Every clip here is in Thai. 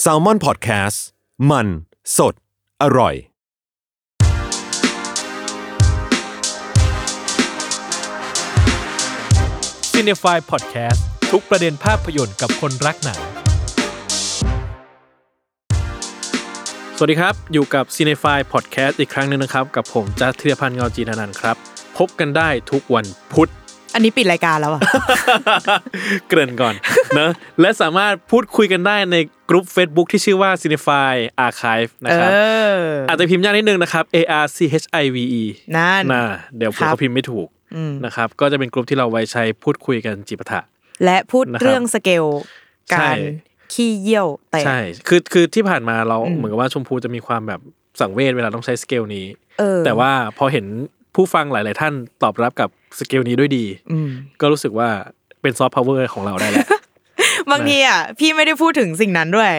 แซลมอนพอดแคสต์มัน สด อร่อย c i n e f y Podcast ทุกประเด็นภาพยนตร์กับคนรักหนัง สวัสดีครับ อยู่กับ c i n e f y Podcast อีกครั้งหนึ่งนะครับ กับผมจัสธีรพันธ์เงาจีนานันท์ครับ พบกันได้ทุกวันพุธ อันนี้ปิดรายการแล้วอะ เกริ่นก่อนนะและสามารถพูดคุยกันได้ในกลุ่ม Facebook ที่ชื่อว่า c i n e f y Archive นะเอครับออาจจะพิมพ์ยากนิดนึงนะครับ A R C H I V E นั่นนะเดี๋ยวผมครับก็พิมพ์ไม่ถูกอืมนะครับก็จะเป็นกลุ่มที่เราไว้ใช้พูดคุยกันจิปาถะและพูดนะครับเรื่องสเกลใช่การขี้เยี่ยวแต่ใช่คือคือที่ผ่านมาเราอืมเหมือนกับว่าชมพูจะมีความแบบสังเวชเวลาต้องใช้สเกลนี้เออแต่ว่าพอเห็นผู้ฟังหลาย ๆ ท่านตอบรับกับ สเกลนี้ด้วยดีอืมก็รู้สึกว่าเป็นซอฟต์พาวเวอร์ของเราได้แล้วบางทีอะพี่ไม่ได้พูดถึงสิ่งนั้นด้วย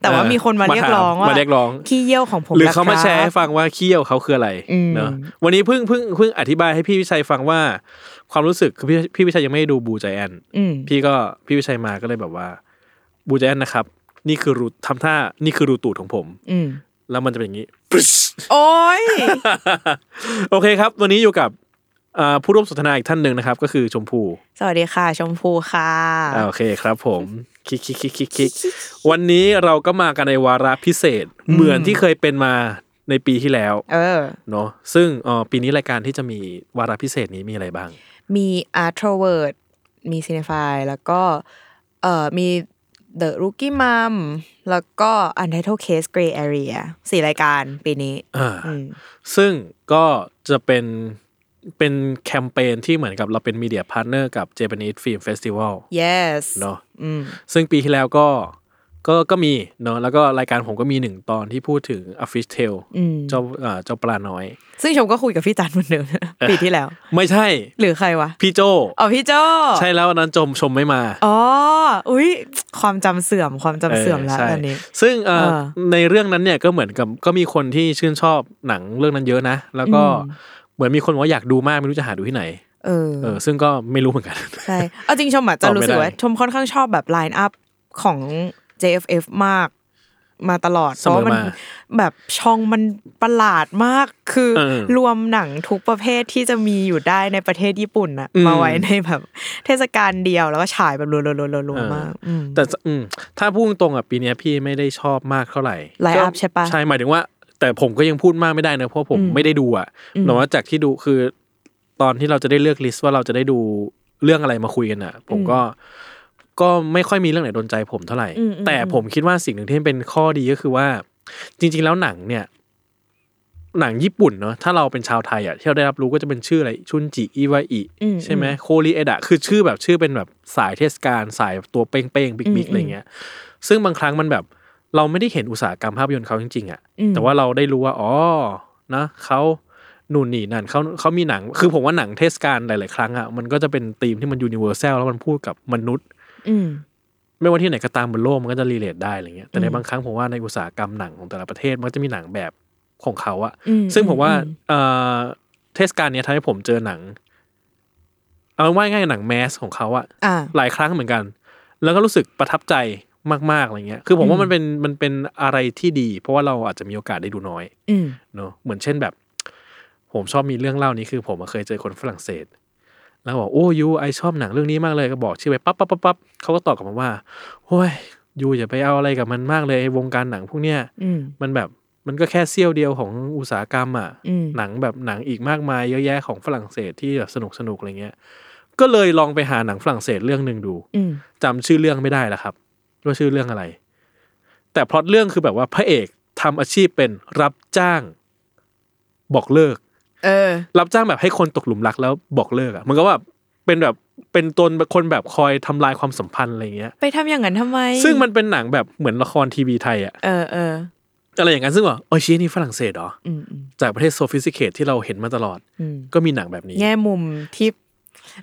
แต่ว่าเออมีคนมามาเรียกถามร้องว่ามาเรียกร้องขี้เยี่ยวของผมหรือเขามาล่ะคบแชร์ให้ฟังว่าเขี้ยวเขาคืออะไรอืมเนอะวันนี้เพิ่งเพิ่งเพิ่งอธิบายให้พี่วิชัยฟังว่า ความรู้สึกคือพี่พี่วิชัยยังไม่ได้ดูบูใจแอนอืมพี่ก็พี่วิชัยมาก็เลยแบบว่าบูใจแอนนะครับ นี่คือรูทำท่านี่คือรูตูดของผม อืมแล้วมันจะเป็นอย่างนี้โอ้ยโอเคครับ วันนี้อยู่กับอ่า ผู้ร่วมสนทนาอีกท่านหนึ่งนะครับ ก็คือชมพูสวัสดีค่ะ ชมพูค่ะอ่าโอเคครับผมคิกคิกคิกคิกคิกวันนี้เราก็มากันในวาระพิเศษเหมือนที่เคยเป็นมาในปีที่แล้ว เออเนาะซึ่งเอ่อปีนี้รายการที่จะมีวาระพิเศษนี้มีอะไรบ้าง มี Art t r o v e r t มี c i n e f y แล้วก็เอ่อมี The Rookie Mom แล้วก็ Untitled Case Gray Area สี่รายการปีนี้อ่าอืมซึ่งก็จะเป็น เป็นแคมเปญที่เหมือนกับเราเป็น media partner กับ Japanese Film Festival yes เนาะอืมซึ่งปีที่แล้วก็ก็ก็มีเนาะแล้วก็รายการผมก็มีหนึ่งตอนที่พูดถึง A Fish Tale อืมเจ้าอ่าเจ้าปลาน้อย ซึ่งชมก็คุยกับพี่จันเหมือนเดิมปีที่แล้ว ไม่ใช่ หรือใครวะ พี่โจอ๋อพี่โจใช่แล้ววันนั้นจมชมไม่มาอ๋ออุ้ยความจำเสื่อมความจำเสื่อมแล้วใช่อันนี้ ซึ่งเอ่อเออในเรื่องนั้นเนี่ยก็เหมือนกับก็มีคนที่ชื่นชอบหนังเรื่องนั้นเยอะนะ แล้วก็อืม เหมือนมีคนบอกว่าอยากดูมากไม่รู้จะหาดูที่ไหนเออเออซึ่งก็ไม่รู้เหมือนกัน ใช่เอาจริงชมอาจจะตอบไม่รู้สึกว่าได้ชมค่อนข้างชอบแบบไลน์อัพของ JFF มากมาตลอด เพเสมอราะว่ามันมาแบบช่องมันประหลาดมากคือเออรวมหนังทุกประเภทที่จะมีอยู่ได้ในประเทศญี่ปุ่นอะอืมมาไว้ในแบบ เทศกาลเดียวแล้วก็ฉายแบบรัวๆๆๆๆมากอืมแต่อืมถ้าพูดตรงๆอะปีเนี้ยพี่ไม่ได้ชอบมากเท่าไหร่ Line ก็ up ใช่ปะใช่หมายถึงว่า แต่ผมก็ยังพูดมากไม่ได้นะเพราะผมอืมไม่ได้ดูอะอืมแต่ว่าจากที่ดูคือ ตอนที่เราจะได้เลือก list ว่าเราจะได้ดูเรื่องอะไรมาคุยกันอะ ผมก็ก็ไม่ค่อยมีเรื่องไหนโดนใจผมเท่าไหร่อืมอืมแต่ผมคิดว่าสิ่งหนึ่งที่เป็นข้อดีก็คือว่า จริง ๆ แล้วหนังเนี่ย หนังญี่ปุ่นเนาะถ้าเราเป็นชาวไทยอะที่เราได้รับรู้ก็จะเป็นชื่ออะไรชุนจิอิวาอิอืมใช่ไหมโคริเอดะคือชื่อแบบชื่อเป็นแบบสายเทศกาลสายตัวเป้งเป้ง big big อืมอะไรเงี้ย ซึ่งบางครั้งมันแบบ เราไม่ได้เห็นอุตสาหกรรมภาพยนตร์เขาจริงๆอะอืมแต่ว่าเราได้รู้ว่า อ๋อ นะเขานู่นนี่นั่นเขาเขามีหนัง คือผมว่าหนังเทศกาลหลาย ๆ ครั้งอะ มันก็จะเป็นธีมที่มัน universal แล้วมันพูดกับมนุษย์ อืมไม่ว่าที่ไหนก็ตามบนโลกมันก็จะ relate ได้อะไรเงี้ย แต่ในอืมบางครั้งผมว่าในอุตสาหกรรมหนังของแต่ละประเทศมันก็จะมีหนังแบบของเขาอะอืมซึ่งผมว่าอืมเอ่อเทศกาลเนี้ยทำให้ผมเจอหนัง เอาว่าง่ายๆหนังแมสของเขาอะอ่าหลายครั้งเหมือนกัน แล้วก็รู้สึกประทับใจ มากๆอะไรเงี้ย คือผมว่าอืมมันเป็นมันเป็นอะไรที่ดี เพราะว่าเราอาจจะมีโอกาสได้ดูน้อยอืมเนอะเหมือนเช่นแบบ ผมชอบมีเรื่องเล่านี้คือ ผมอะเคยเจอคนฝรั่งเศส แล้วบอกโอ้ยูไอชอบหนังเรื่องนี้มากเลยก็บอกชื่อไปปั๊บปั๊บปั๊บปั๊บเขาก็ตอบกลับมาว่าโอ้ยยูอย่าไปเอาอะไรกับมันมากเลยไอ้วงการหนังพวกเนี้ยอืมมันแบบมันก็แค่เสี้ยวเดียวของอุตสาหกรรมอะอืมหนังแบบหนังอีกมากมายเยอะแยะของฝรั่งเศสที่แบบสนุกสนุกอะไรเงี้ยก็เลยลองไปหาหนังฝรั่งเศสเรื่องหนึ่งดูอืมจำชื่อเรื่องไม่ได้แล้วครับ ว่าชื่อเรื่องอะไร แต่พล็อตเรื่องคือแบบว่าพระเอกทำอาชีพเป็นรับจ้างบอกเลิก เออ รับจ้างแบบให้คนตกหลุมรักแล้วบอกเลิกอะ มันก็แบบเป็นแบบเป็นตนคนแบบคอยทำลายความสัมพันธ์อะไรเงี้ย ไปทำอย่างนั้นทำไม ซึ่งมันเป็นหนังแบบเหมือนละครทีวีไทยอะ เออเอออะไรอย่างนั้นซึ่งว่าโอ้ยชี้นี่ฝรั่งเศสเหรออืมอืมจากประเทศ sophisticated ที่เราเห็นมาตลอดอืมก็มีหนังแบบนี้ แง่มุมที่ใช่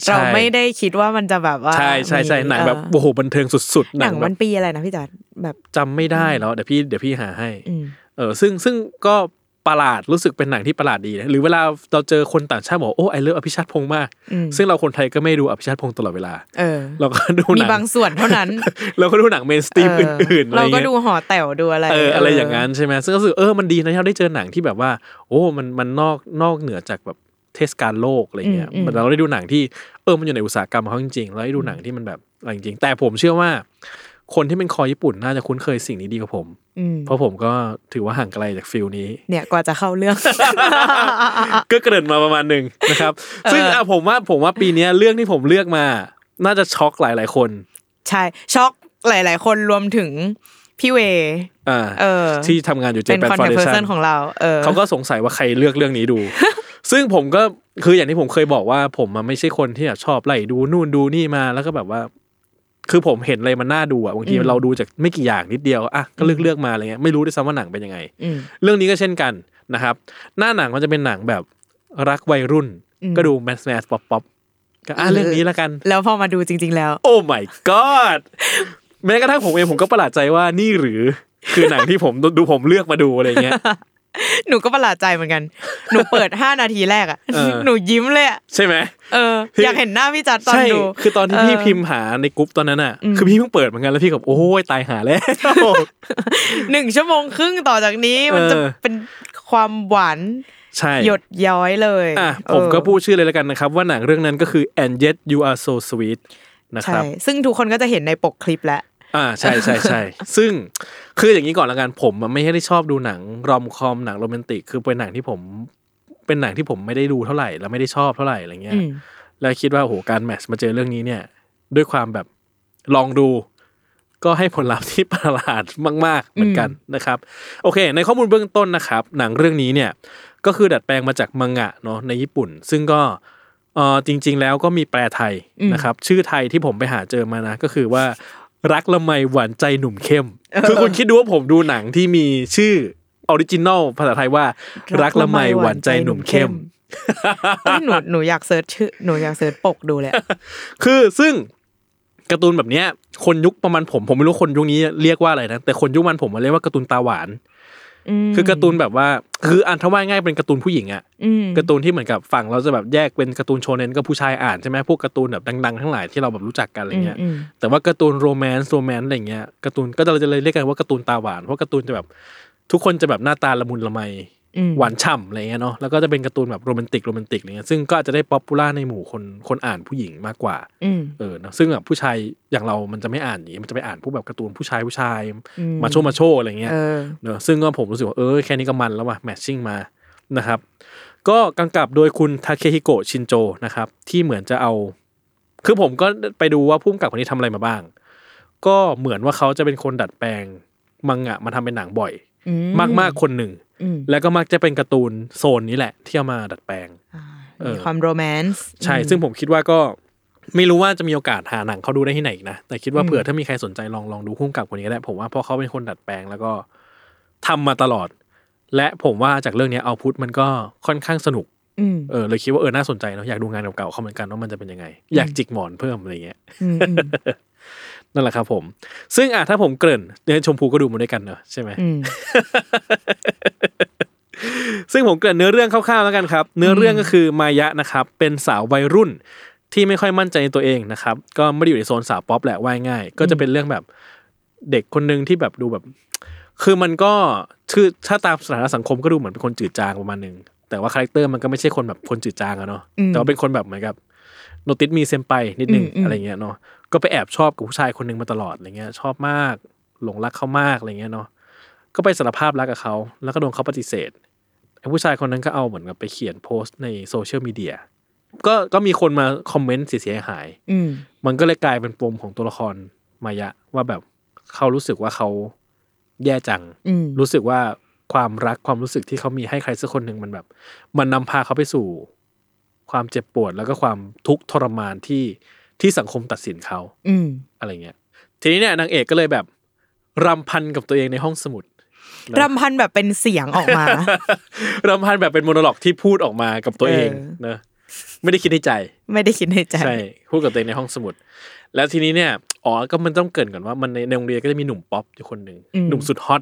เราไม่ได้คิดว่ามันจะแบบว่าใช่ใช่ใช่มีหนังแบบเออโอ้โหบันเทิงสุดๆหนังแบมับนปีอะไรนะพี่จัดแบบจำไม่ได้แล้วเดี๋ยวพี่เดี๋ยวพี่หาให้อืมเออซึ่งซึ่งก็ประหลาดรู้สึกเป็นหนังที่ประหลาดดีนะหรือเวลาเราเจอคนต่างชาติบอกโอ้ I love อภิชาติพงษ์มากอืมซึ่งเราคนไทยก็ไม่ดูอภิชาติพงษ์ตลอดเวลาเออเราก็ดูมีหนังบางส่วนเท่านั้น เราก็ดูหนัง mainstream เอออื่นๆอะไรเราเงี้ยก็ดูหอแต๋วดูอะไรเอออะไรอย่างนั้นใช่ไหมซึ่งก็รู้สึกเออมันดีนะที่เราได้เจอหนังที่แบบว่า โอ้มันมันนอกนอกเหนือจากแบบ เทศกาลโลกอะไรเงี้ยมันเราได้ดูหนังที่เออมันอยู่ในอุตสาหกรรมของเขาจริงๆเราได้ดูหนังที่มันแบบอะไรจริงๆแต่ผมเชื่อว่า คนที่เป็นคอญี่ปุ่นน่าจะคุ้นเคยสิ่งนี้ดีกว่าผมอืมเพราะผมก็ถือว่าห่างไกลจาก feel นี้ เนี่ยกว่าจะเข้าเรื่อง ก็เกริ่นมาประมาณหนึ่งนะครับ ซึ่งอะผมว่าผมว่าปีเนี้ยเรื่องที่ผมเลือกมา น่าจะช็อกหลาย ๆ คน ใช่ช็อกหลาย ๆ คนรวมถึงพี่เวอ่าเออที่ทำงานอยู่ Japan Foundation contact person ของเราเออเขาก็สงสัยว่าใครเลือกเรื่องนี้ดู ซึ่งผมก็คืออย่างที่ผมเคยบอกว่า ผมมันไม่ใช่คนที่แบบชอบไล่ดูนู่นดูนี่มาแล้วก็แบบว่า คือผมเห็นอะไรมันน่าดูอะบางทีอืมเราดูจากไม่กี่อย่างนิดเดียวอะก็เลือกเลือกมาอะไรเงี้ยไม่รู้ด้วยซ้ำว่าหนังเป็นยังไงอืมเรื่องนี้ก็เช่นกันนะครับ หน้าหนังมันจะเป็นหนังแบบรักวัยรุ่นอืมก็ดู mass mass pop pop ก็อะเรื่องนี้ละกัน แล้วพอมาดูจริง ๆ แล้ว oh my god แม้กระทั่งผมเองผมก็ประหลาดใจว่านี่หรือ คือหนังที่ผมดูผมเลือกมาดูอะไรเงี้ย หนูก็ประหลาดใจเหมือนกัน หนูเปิดห้านาทีแรกอะเออหนูยิ้มเลยอะใช่ไหมเออพี่อยากเห็นหน้าพี่จัดตอนใช่ดู คือตอนที่เออพี่พิมพ์หาในกรุ๊ปตอนนั้นอะอืมคือพี่เพิ่งเปิดเหมือนกันแล้วพี่ก็โอ้ยตายหาแล้วหนึ่งชั่วโมงครึ่งต่อจากนี้มันจะเออเป็นความหวานใช่หยดย้อยเลยอะเออผมก็พูดชื่อเลยแล้วกันนะครับ ว่าหนังเรื่องนั้นก็คือ and yet you are so sweet นะคใช่รับซึ่งทุกคนก็จะเห็นในปกคลิปแล้ว อ่าใช่ใช่ใช่ซึ่งคืออย่างนี้ก่อนละกันผมอะไม่ได้ชอบดูหนังรอมคอมหนังโรแมนติกคือเป็นหนังที่ผมเป็นหนังที่ผมไม่ได้ดูเท่าไหร่แล้วไม่ได้ชอบเท่าไหร่อะไรเงี้อืยมแล้วคิดว่าโอ้โหการแมทช์มาเจอเรื่องนี้เนี่ย ด้วยความแบบลองดู ก็ให้ผลลัพธ์ที่ประหลาดมาก ๆ เหมือนกันนะครับ โอเค ในข้อมูลเบื้องต้นนะครับ หนังเรื่องนี้เนี่ย ก็คือดัดแปลงมาจากมังงะเนาะในญี่ปุ่น ซึ่งก็เออจริง ๆ แล้วก็มีแปลไทยนะครับ ชื่อไทยที่ผมไปหาเจอมานะ ก็คือว่า รักละไมหวานใจหนุ่มเข้ม คือคุณคิดดูว่าผมดูหนังที่มีชื่อ original ภาษาไทยว่า รักละไมหวานใจหนุ่มเข้มเอ้ยหนูหนูอยาก search ชื่อหนูอยาก search ปกดูเลยอะคือซึ่งการ์ตูนแบบเนี้ยคนยุคประมาณผมผมไม่รู้คนยุคนี้เรียกว่าอะไรนะแต่คนยุคมันผมมันเรียกว่าการ์ตูนตาหวานม คือการ์ตูนแบบว่า คืออ่านถ้าว่าง่ายเป็นการ์ตูนผู้หญิงอะอืมการ์ตูนที่เหมือนกับฝั่งเราจะแบบแยกเป็นการ์ตูนโชเนนก็ผู้ชายอ่านใช่ไหมพวกการ์ตูนแบบดังๆทั้งหลายที่เราแบบรู้จักกันอะไรเงี้ยอืมแต่ว่าการ์ตูน romance romance อะไรเงี้ยการ์ตูนก็เราจะเลยเรียกกันว่าการ์ตูนตาหวานเพราะการ์ตูนจะแบบ ทุกคนจะแบบหน้าตาละมุนละไมอืม หวานฉ่ำอะไรเงี้ยเนาะแล้วก็จะเป็นการ์ตูนแบบโรแมนติกโรแมนติกอะไรเงี้ยซึ่งก็อาจจะได้ popular ในหมู่คนคนอ่านผู้หญิงมากกว่าอืมเออเนอะซึ่งแบบผู้ชายอย่างเรามันจะไม่อ่านอย่างนี้มันจะไปอ่านพวกแบบการ์ตูนผู้ชายผู้ชายอืม macho macho อะไรเงี้ยเออเนอะซึ่งก็ผมรู้สึกว่าเออแค่นี้ก็มันแล้วว่ะ matching มานะครับ ก็กำกับโดยคุณทาเคฮิโกะชินโจนะครับ ที่เหมือนจะเอา คือผมก็ไปดูว่าผู้กำกับคนนี้ทำอะไรมาบ้าง ก็เหมือนว่าเขาจะเป็นคนดัดแปลงมังงะมาทำเป็นหนังบ่อยอื มากๆคนหนึ่งอืมแล้วก็มักจะเป็นการ์ตูนโซนนี้แหละ ที่เอามาดัดแปลงอ่าเออมีความโรแมนต์ใช่ ซึ่งผมคิดว่าก็ไม่รู้ว่าจะมีโอกาสหาหนังเขาดูได้ที่ไหนอีกนะ แต่คิดว่าเผื่อถ้ามีใครสนใจลองลองดูพุ่มกับคนนี้ก็ได้ผมว่าเพราะเขาเป็นคนดัดแปลงแล้วก็ทำมาตลอด และผมว่าจากเรื่องนี้เอาพุทมันก็ค่อนข้างสนุกอืมเออเลยคิดว่าเออน่าสนใจเนาะอยากดูงานเก่าๆเขาเหมือนกันว่ามันจะเป็นยังไง อยากจิกหมอนเพิ่มอะไรเงี้ยอืมอืม นั่นแหละครับผม ซึ่งอะถ้าผมเกริ่นเนี่ยชมพูก็ดูมาด้วยกันเนอะใช่ไหมอืมซึ่งผมเกริ่นเนื้อเรื่องคร่าวๆแล้วกันครับ เนื้อเรื่องก็คือมายะนะครับ เป็นสาววัยรุ่นที่ไม่ค่อยมั่นใจในตัวเองนะครับ ก็ไม่ได้อยู่ในโซนสาวป๊อปแหละว่ายง่าย ก็จะเป็นเรื่องแบบเด็กคนหนึ่งที่แบบดูแบบ คือมันก็คือถ้าตามสถานะสังคมก็ดูเหมือนเป็นคนจืดจางประมาณหนึ่งแต่ว่า character มันก็ไม่ใช่คนแบบคนจืดจางอะเนาะอืมแต่ว่าเป็นคนแบบเหมือนกับ notice me senpai นิดนึงอืมอืมอะไรเงี้ยเนาะ ก็ไปแอบชอบกับผู้ชายคนหนึ่งมาตลอดอะไรเงี้ย ชอบมากหลงรักเขามากอะไรเงี้ยเนาะก็ไปสารภาพรักกับเขา แล้วก็โดนเขาปฏิเสธไอ้ผู้ชายคนนั้นก็เอาเหมือนกับไปเขียนโพสต์ใน social media ก็ก็มีคนมา comment เสียหายอืมมันก็เลยกลายเป็นปมของตัวละครมายะ ว่าแบบเขารู้สึกว่าเขาแย่จังอืมรู้สึกว่าความรักความรู้สึกที่เขามีให้ใครสักคนหนึ่งมันแบบ มันนำพาเขาไปสู่ ความเจ็บปวดแล้วก็ความทุกข์ทรมานที่ ที่สังคมตัดสินเขาอืมอะไรเงี้ย ทีนี้เนี่ยนางเอกก็เลยแบบรำพันกับตัวเองในห้องสมุดรำพันแบบเป็นเสียงออกมารำพันแบบเป็นโมโนโลอกที่พูดออกมากับตัวเองเออนะไม่ได้คิดในใจ ไม่ได้คิดในใจใช่พูดกับตัวเองในห้องสมุด แล้วทีนี้เนี่ยอ๋อก็มันต้องเกริ่นก่อนว่ามันในในโรงเรียนก็จะมีหนุ่มป๊อปอยู่คนหนึ่งอืมหนุ่มสุด hot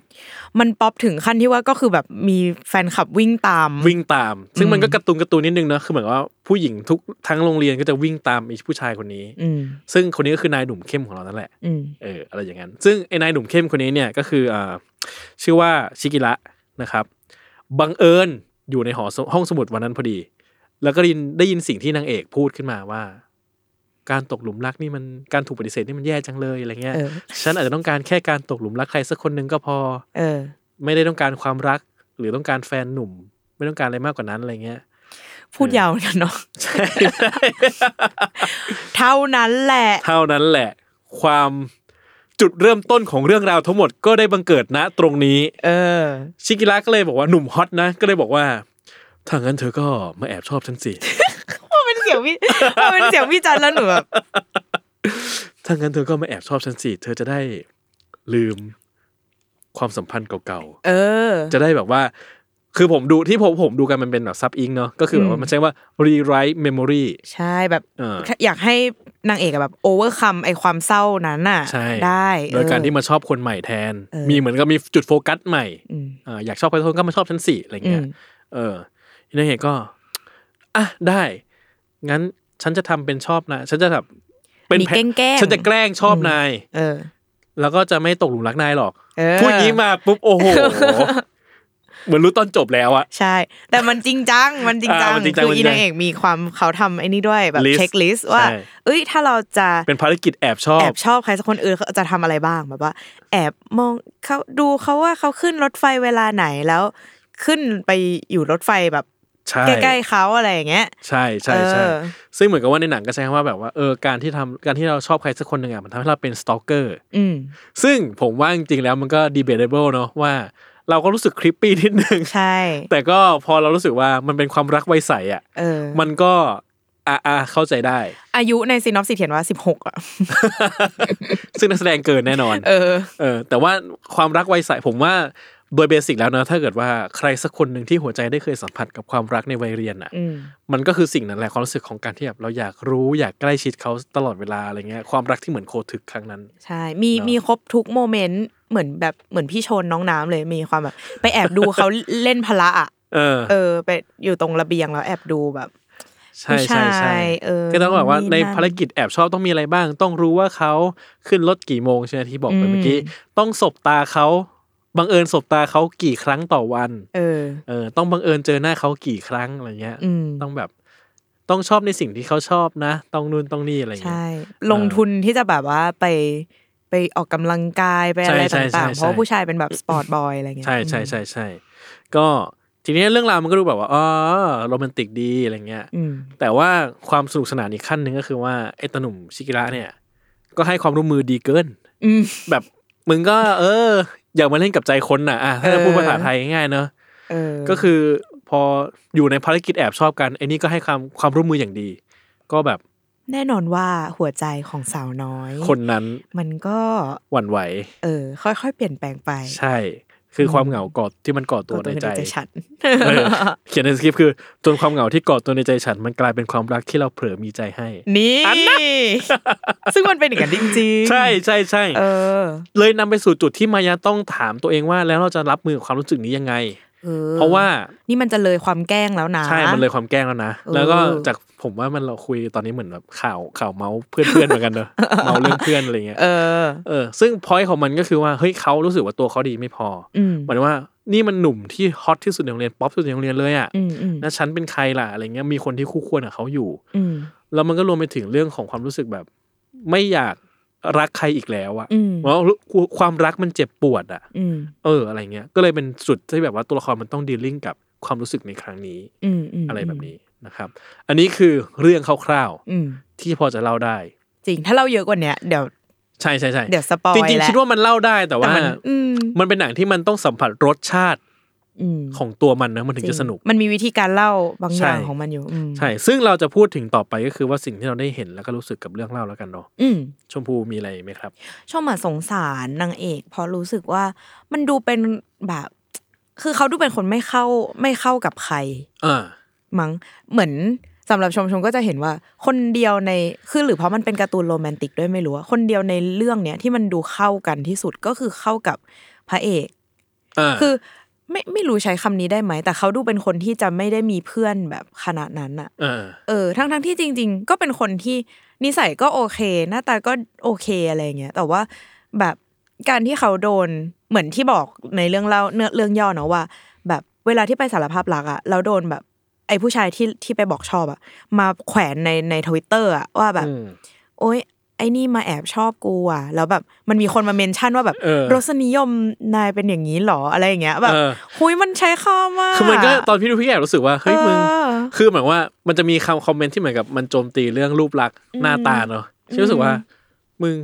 มันป๊อปถึงขั้นที่ว่าก็คือแบบมีแฟนคลับวิ่งตาม วิ่งตาม ซึ่งมันก็การ์ตูนการ์ตูนนิดนึงเนอะคือเหมือนว่าผู้หญิงทุกทั้งโรงเรียนก็จะวิ่งตามไอ้ผู้ชายคนนี้อืมซึ่งคนนี้ก็คือนายหนุ่มเข้มของเรานั่นแหละอืมเอออะไรอย่างนั้น ซึ่งไอ้นายหนุ่มเข้มคนนี้เนี่ยก็คืออ่าชื่อว่าชิกิระนะครับบังเอิญอยู่ในหอสห้องสมุดวันนั้นพอดี แล้วก็ได้ยินได้ยินสิ่งที่นางเอกพูดขึ้นมาว่า การตกหลุมรักนี่มันการถูกปฏิเสธนี่มันแย่จังเลยอะไรเงี้ยเออฉันอาจจะต้องการแค่การตกหลุมรักใครสักคนหนึ่งก็พอ เออ ไม่ได้ต้องการความรัก หรือต้องการแฟนหนุ่ม ไม่ต้องการอะไรมากกว่านั้นอะไรเงี้ย พูดยาวเหมือนกันเนาะใช่เท่านั้นแหละ เท่านั้นแหละ ความจุดเริ่มต้นของเรื่องราวทั้งหมดก็ได้บังเกิดณตรงนี้ เออ ชิกิระก็เลยบอกว่าหนุ่ม hot นะก็เลยบอกว่าถ้างั้นเธอก็มาแอบชอบฉันสิพอเป็นเสียงพี่พอเป็นเสียงพี่จันแล้วหนูแบบถ้างั้นเธอก็มาแอบชอบฉันสิเธอจะได้ลืมความสัมพันธ์เก่าเออๆจะได้แบบว่า คือผมดูที่ผมผมดูกันมันเป็นแบบ sub Eng เนาะก็คือแบบว่ามันใช้ว่า rewrite memory ใช่แบบเอออยากให้นางเอกอะแบบ overcome ไอความเศร้านั้นน่ะใช่ได้โดยการเออที่มาชอบคนใหม่แทนเออมีเหมือนกับมีจุดโฟกัสใหม่อืมอ่าอยากชอบใครสักคนก็มาชอบฉันสิอะไรเงี้ยอืมเออทีนางเอกก็อะได้ งั้นฉันจะทำเป็นชอบนะฉันจะแบบเป็นมีแพะแกล้งๆฉันจะแกล้งชอบนาย เออ แล้วก็จะไม่ตกหลุมรักนายหรอกเออพูดอย่างนี้มาปุ๊บโอ้โหเหมือนรู้ตอนจบแล้วอะใช่ แต่มันจริงจังมันจริงจังอ่ามันจริงจังคือมันจริอีงจังนางเอกมีความเขาทำไอ้นี่ด้วยแบบ List เช็คลิสต์ว่าใช่เอ้ยถ้าเราจะเป็นภารกิจแอบชอบแอบชอบใครสักคนอื่นเขาจะทำอะไรบ้างแบบว่า แอบมองเขาดูเขาว่าเขาขึ้นรถไฟเวลาไหนแล้วขึ้นไปอยู่รถไฟแบบ ใช่ใกล้ๆเขาอะไรอย่างเงี้ยใช่ใช่ใช่เออซึ่งเหมือนกับว่าในหนังก็ใช้คำว่าแบบว่าเออการที่ทำการที่เราชอบใครสักคนหนึ่งอะมันทำให้เราเป็นสตอกเกอร์อืมซึ่งผมว่าจริงๆแล้วมันก็ debatable เนาะว่าเราก็รู้สึกคลิปปี้นิดนึงใช่ แต่ก็พอเรารู้สึกว่ามันเป็นความรักไวยใสอะเออมันก็อ่าอ่าเข้าใจได้ อายุใน synopsis เขียนว่าสิบหกอะซึ่งนักแสดงเกินแน่นอน เออ เออ แต่ว่าความรักวัยใสผมว่า โดย basic แล้วนะถ้าเกิดว่าใครสักคนหนึ่งที่หัวใจได้เคยสัมผัสกับความรักในวัยเรียนอะอืมมันก็คือสิ่งนั้นแหละความรู้สึกของการที่แบบเราอยากรู้อยากใกล้ชิดเขาตลอดเวลาอะไรเงี้ยความรักที่เหมือนโคทึกครั้งนั้น ใช่ มีเนอะมีครบทุก moment เหมือนแบบเหมือนพี่โชนน้องน้ำเลยมีความแบบไปแอบดูเขาเล่นพละอะเออ เออ ไปอยู่ตรงระเบียงแล้วแอบดูแบบใช่ใช่ใช่เออก็ต้องแบบว่านี่ในนั่นภารกิจแอบชอบต้องมีอะไรบ้าง ต้องรู้ว่าเขาขึ้นรถกี่โมงใช่ไหมที่บอกไปอืมเมื่อกี้ ต้องสบตาเขา บังเอิญสบตาเขากี่ครั้งต่อวัน เออ เออ ต้องบังเอิญเจอหน้าเขากี่ครั้งอะไรเงี้ยอืมต้องแบบ ต้องชอบในสิ่งที่เขาชอบนะ ต้องนู่นต้องนี่อะไรเงี้ย ใช่ ลงทุนที่จะแบบว่าไปไปออกกำลังกายไปอะไรใช่ใช่ต่างๆใช่เพราะว่าผู้ชายเป็นแบบสปอร์ตบอยอะไรเงี้ย ใช่ใช่ใช่ใช่ ก็ทีนี้เรื่องราวมันก็ดูแบบว่าอ๋อโรแมนติกดีอะไรเงี้ยอืมแต่ว่าความสนุกสนานอีกขั้นหนึ่งก็คือว่าไอ้ตาหนุ่มชิกิระเนี่ย ก็ให้ความร่วมมือดีเกินอืมแบบมึงก็ เออ อยากมาเล่นกับใจคนน่ะอะถ้าจะเออพูดภาษาไทยง่ายๆเนอะเออก็คือพออยู่ในภารกิจแอบชอบกันไอ้นี่ก็ให้ความความร่วมมืออย่างดี ก็แบบ แน่นอนว่าหัวใจของสาวน้อย คนนั้นมันก็หวั่นไหว เออ ค่อยๆ เปลี่ยนแปลงไป ใช่ คือความเหงากอดที่มันก่อตัวก็ในใจฉันเออเขียนในสคริปต์คือจนความเหงาที่ก่อตัวในใจฉัน มันกลายเป็นความรักที่เราเผลอมีใจให้ นี่ซึ่งมันเป็นอย่างนั้นจริงๆใช่ใช่ใช่เออเลยนำไปสู่จุดที่มายาต้องถามตัวเองว่า แล้วเราจะรับมือกับความรู้สึกนี้ยังไงออ เพราะว่านี่มันจะเลยความแกล้งแล้วนะใช่มันเลยความแกล้งแล้วนะเออแล้วก็จากผมว่ามันเราคุยตอนนี้เหมือนแบบข่าวข่าวเมาส์เพื่อนเพื่อนๆเหมือนกันเนอะเมาเรื่องเพื่อนอะไรเงี้ยเออเออ ซึ่งพอยของมันก็คือว่าเฮ้ยเขารู้สึกว่าตัวเขาดีไม่พออืมหมายถึงว่านี่มันหนุ่มที่ฮอตที่สุดในโรงเรียนป๊อปที่สุดในโรงเรียนเลยอะอืมอืมแล้วฉันเป็นใครล่ะอะไรเงี้ยมีคนที่คู่ควรกับเขาอยู่อืมแล้วมันก็รวมไปถึงเรื่องของความรู้สึกแบบ ไม่อยาก รักใครอีกแล้วอะอืมเพราะความรักมันเจ็บปวดอะอืมเออ อะไรเงี้ย ก็เลยเป็นจุดที่แบบว่าตัวละครมันต้องดีลลิ่งกับความรู้สึกในครั้งนี้อืมมอะไรแบบนี้นะครับ อันนี้คือเรื่องคร่าวอืมๆที่พอจะเล่าได้ จริง ถ้าเราเยอะกว่าเนี้ยเดี๋ยวใช่ใช่ใช่เดี๋ยวสปอยจริงแล้วๆคิดว่ามันเล่าได้แต่แต่ว่ามันอืมมันเป็นหนังที่มันต้องสัมผัสรสชาติอืม ของตัวมันนะมันถึงจะสนุก มันมีวิธีการเล่าบางอย่างใช่ของมันอยู่อืมใช่ ซึ่งเราจะพูดถึงต่อไปก็คือว่าสิ่งที่เราได้เห็นแล้วก็รู้สึกกับเรื่องเล่าแล้วกันเนาะอืมชมพูมีอะไรไหมครับชอบมาสงสารนางเอกเพราะรู้สึกว่ามันดูเป็นแบบ คือเขาดูเป็นคนไม่เข้าไม่เข้ากับใครอ่ามั้งเหมือนสำหรับชมชมก็จะเห็นว่าคนเดียวในคือหรือเพราะมันเป็นการ์ตูนโรแมนติกด้วยไม่รู้ว่าคนเดียวในเรื่องเนี้ยที่มันดูเข้ากันที่สุดก็คือเข้ากับพระเอกอ่าคือ ไม่ไม่รู้ใช้คำนี้ได้ไหม แต่เขาดูเป็นคนที่จะไม่ได้มีเพื่อนแบบขนาดนั้นอะอ่าเออ ทั้งทั้งที่จริง ๆ ก็เป็นคนที่นิสัยก็โอเค หน้าตาก็โอเคอะไรเงี้ยแต่ว่าแบบการที่เขาโดนเหมือนที่บอกในเรื่องเล่าเนื้อเรื่องย่อเนาะว่า แบบเวลาที่ไปสารภาพรักอะแล้วโดนแบบ ไอ้ผู้ชายที่ที่ไปบอกชอบอะมาแขวนในในทวิตเตอร์อะว่าแบบอืมโอ๊ย ไอ้นี่มาแอบชอบกูอะแล้วแบบมันมีคนมาเมนชั่นว่าแบบเออรสนิยมนายเป็นอย่างนี้หรออะไรอย่างเงี้ยแบบเออหุยมันใช้ข้ามากคือมันก็ตอนพี่ดูพี่แอบรู้สึกว่าเฮ้ยมึงเออคือเหมือนว่ามันจะมีคำคอมเมนต์ที่เหมือนกับมันโจมตีเรื่องรูปลักษณ์หน้าตาเนอะที่รู้สึกว่า มึง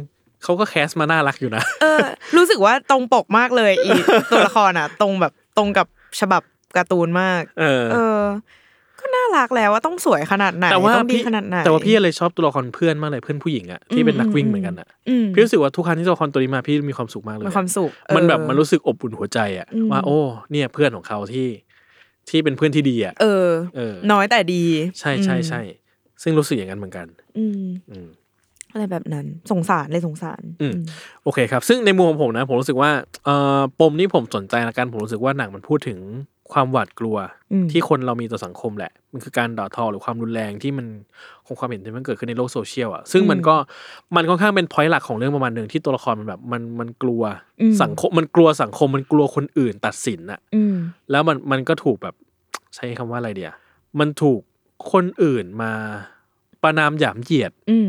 เขาก็แคสมาน่ารักอยู่นะเออ รู้สึกว่าตรงปกมากเลยอีตัวละครอะ ตรงแบบตรงกับฉบับการ์ตูนมาก เออเออก็ น่ารักแล้วว่าต้องสวยขนาดไหนแต่ว่าต้องดีพี่ขนาดไหนแต่ว่าพี่เลยชอบตัวละครเพื่อนมากเลยเพื่อนผู้หญิงอะที่เป็นนักวิ่งเหมือนกันอะอืมพี่รู้สึกว่าทุกครั้งที่ตัวละครตัวนี้มาพี่มีความสุขมากเลยมีความสุขมันแบบเออมันรู้สึกอบอุ่นหัวใจอะอืมว่าโอ้ เนี่ยเพื่อนของเขาที่ที่เป็นเพื่อนที่ดีอะเออเออ น้อยแต่ดี ใช่ใช่ใช่ซึ่งรู้สึกอย่างนั้นเหมือนกัน อืมอืมอะไรแบบนั้นสงสารเลยสงสาร อืมโอเคครับ ซึ่งในมุมของผมนะ ผมรู้สึกว่าเอ่อปมที่ผมสนใจละกันผมรู้สึกว่าหนังมันพูดถึง ความหวาดกลัวอืมที่คนเรามีต่อสังคมแหละ มันคือการด่าทอหรือความรุนแรงที่มันคงความเห็นที่มันเกิดขึ้นในโลกโซเชียลอะซึ่งมันก็มันค่อนข้างเป็นพอยต์หลักของเรื่องประมาณหนึ่งที่ตัวละครมันแบบมันมันกลัวอืมสังคมมันกลัวสังคมมันกลัวคนอื่นตัดสินอะอืมแล้วมันมันก็ถูกแบบใช้คำว่าอะไรเดียมันถูกคนอื่นมาประนามหยามเหยียดอืม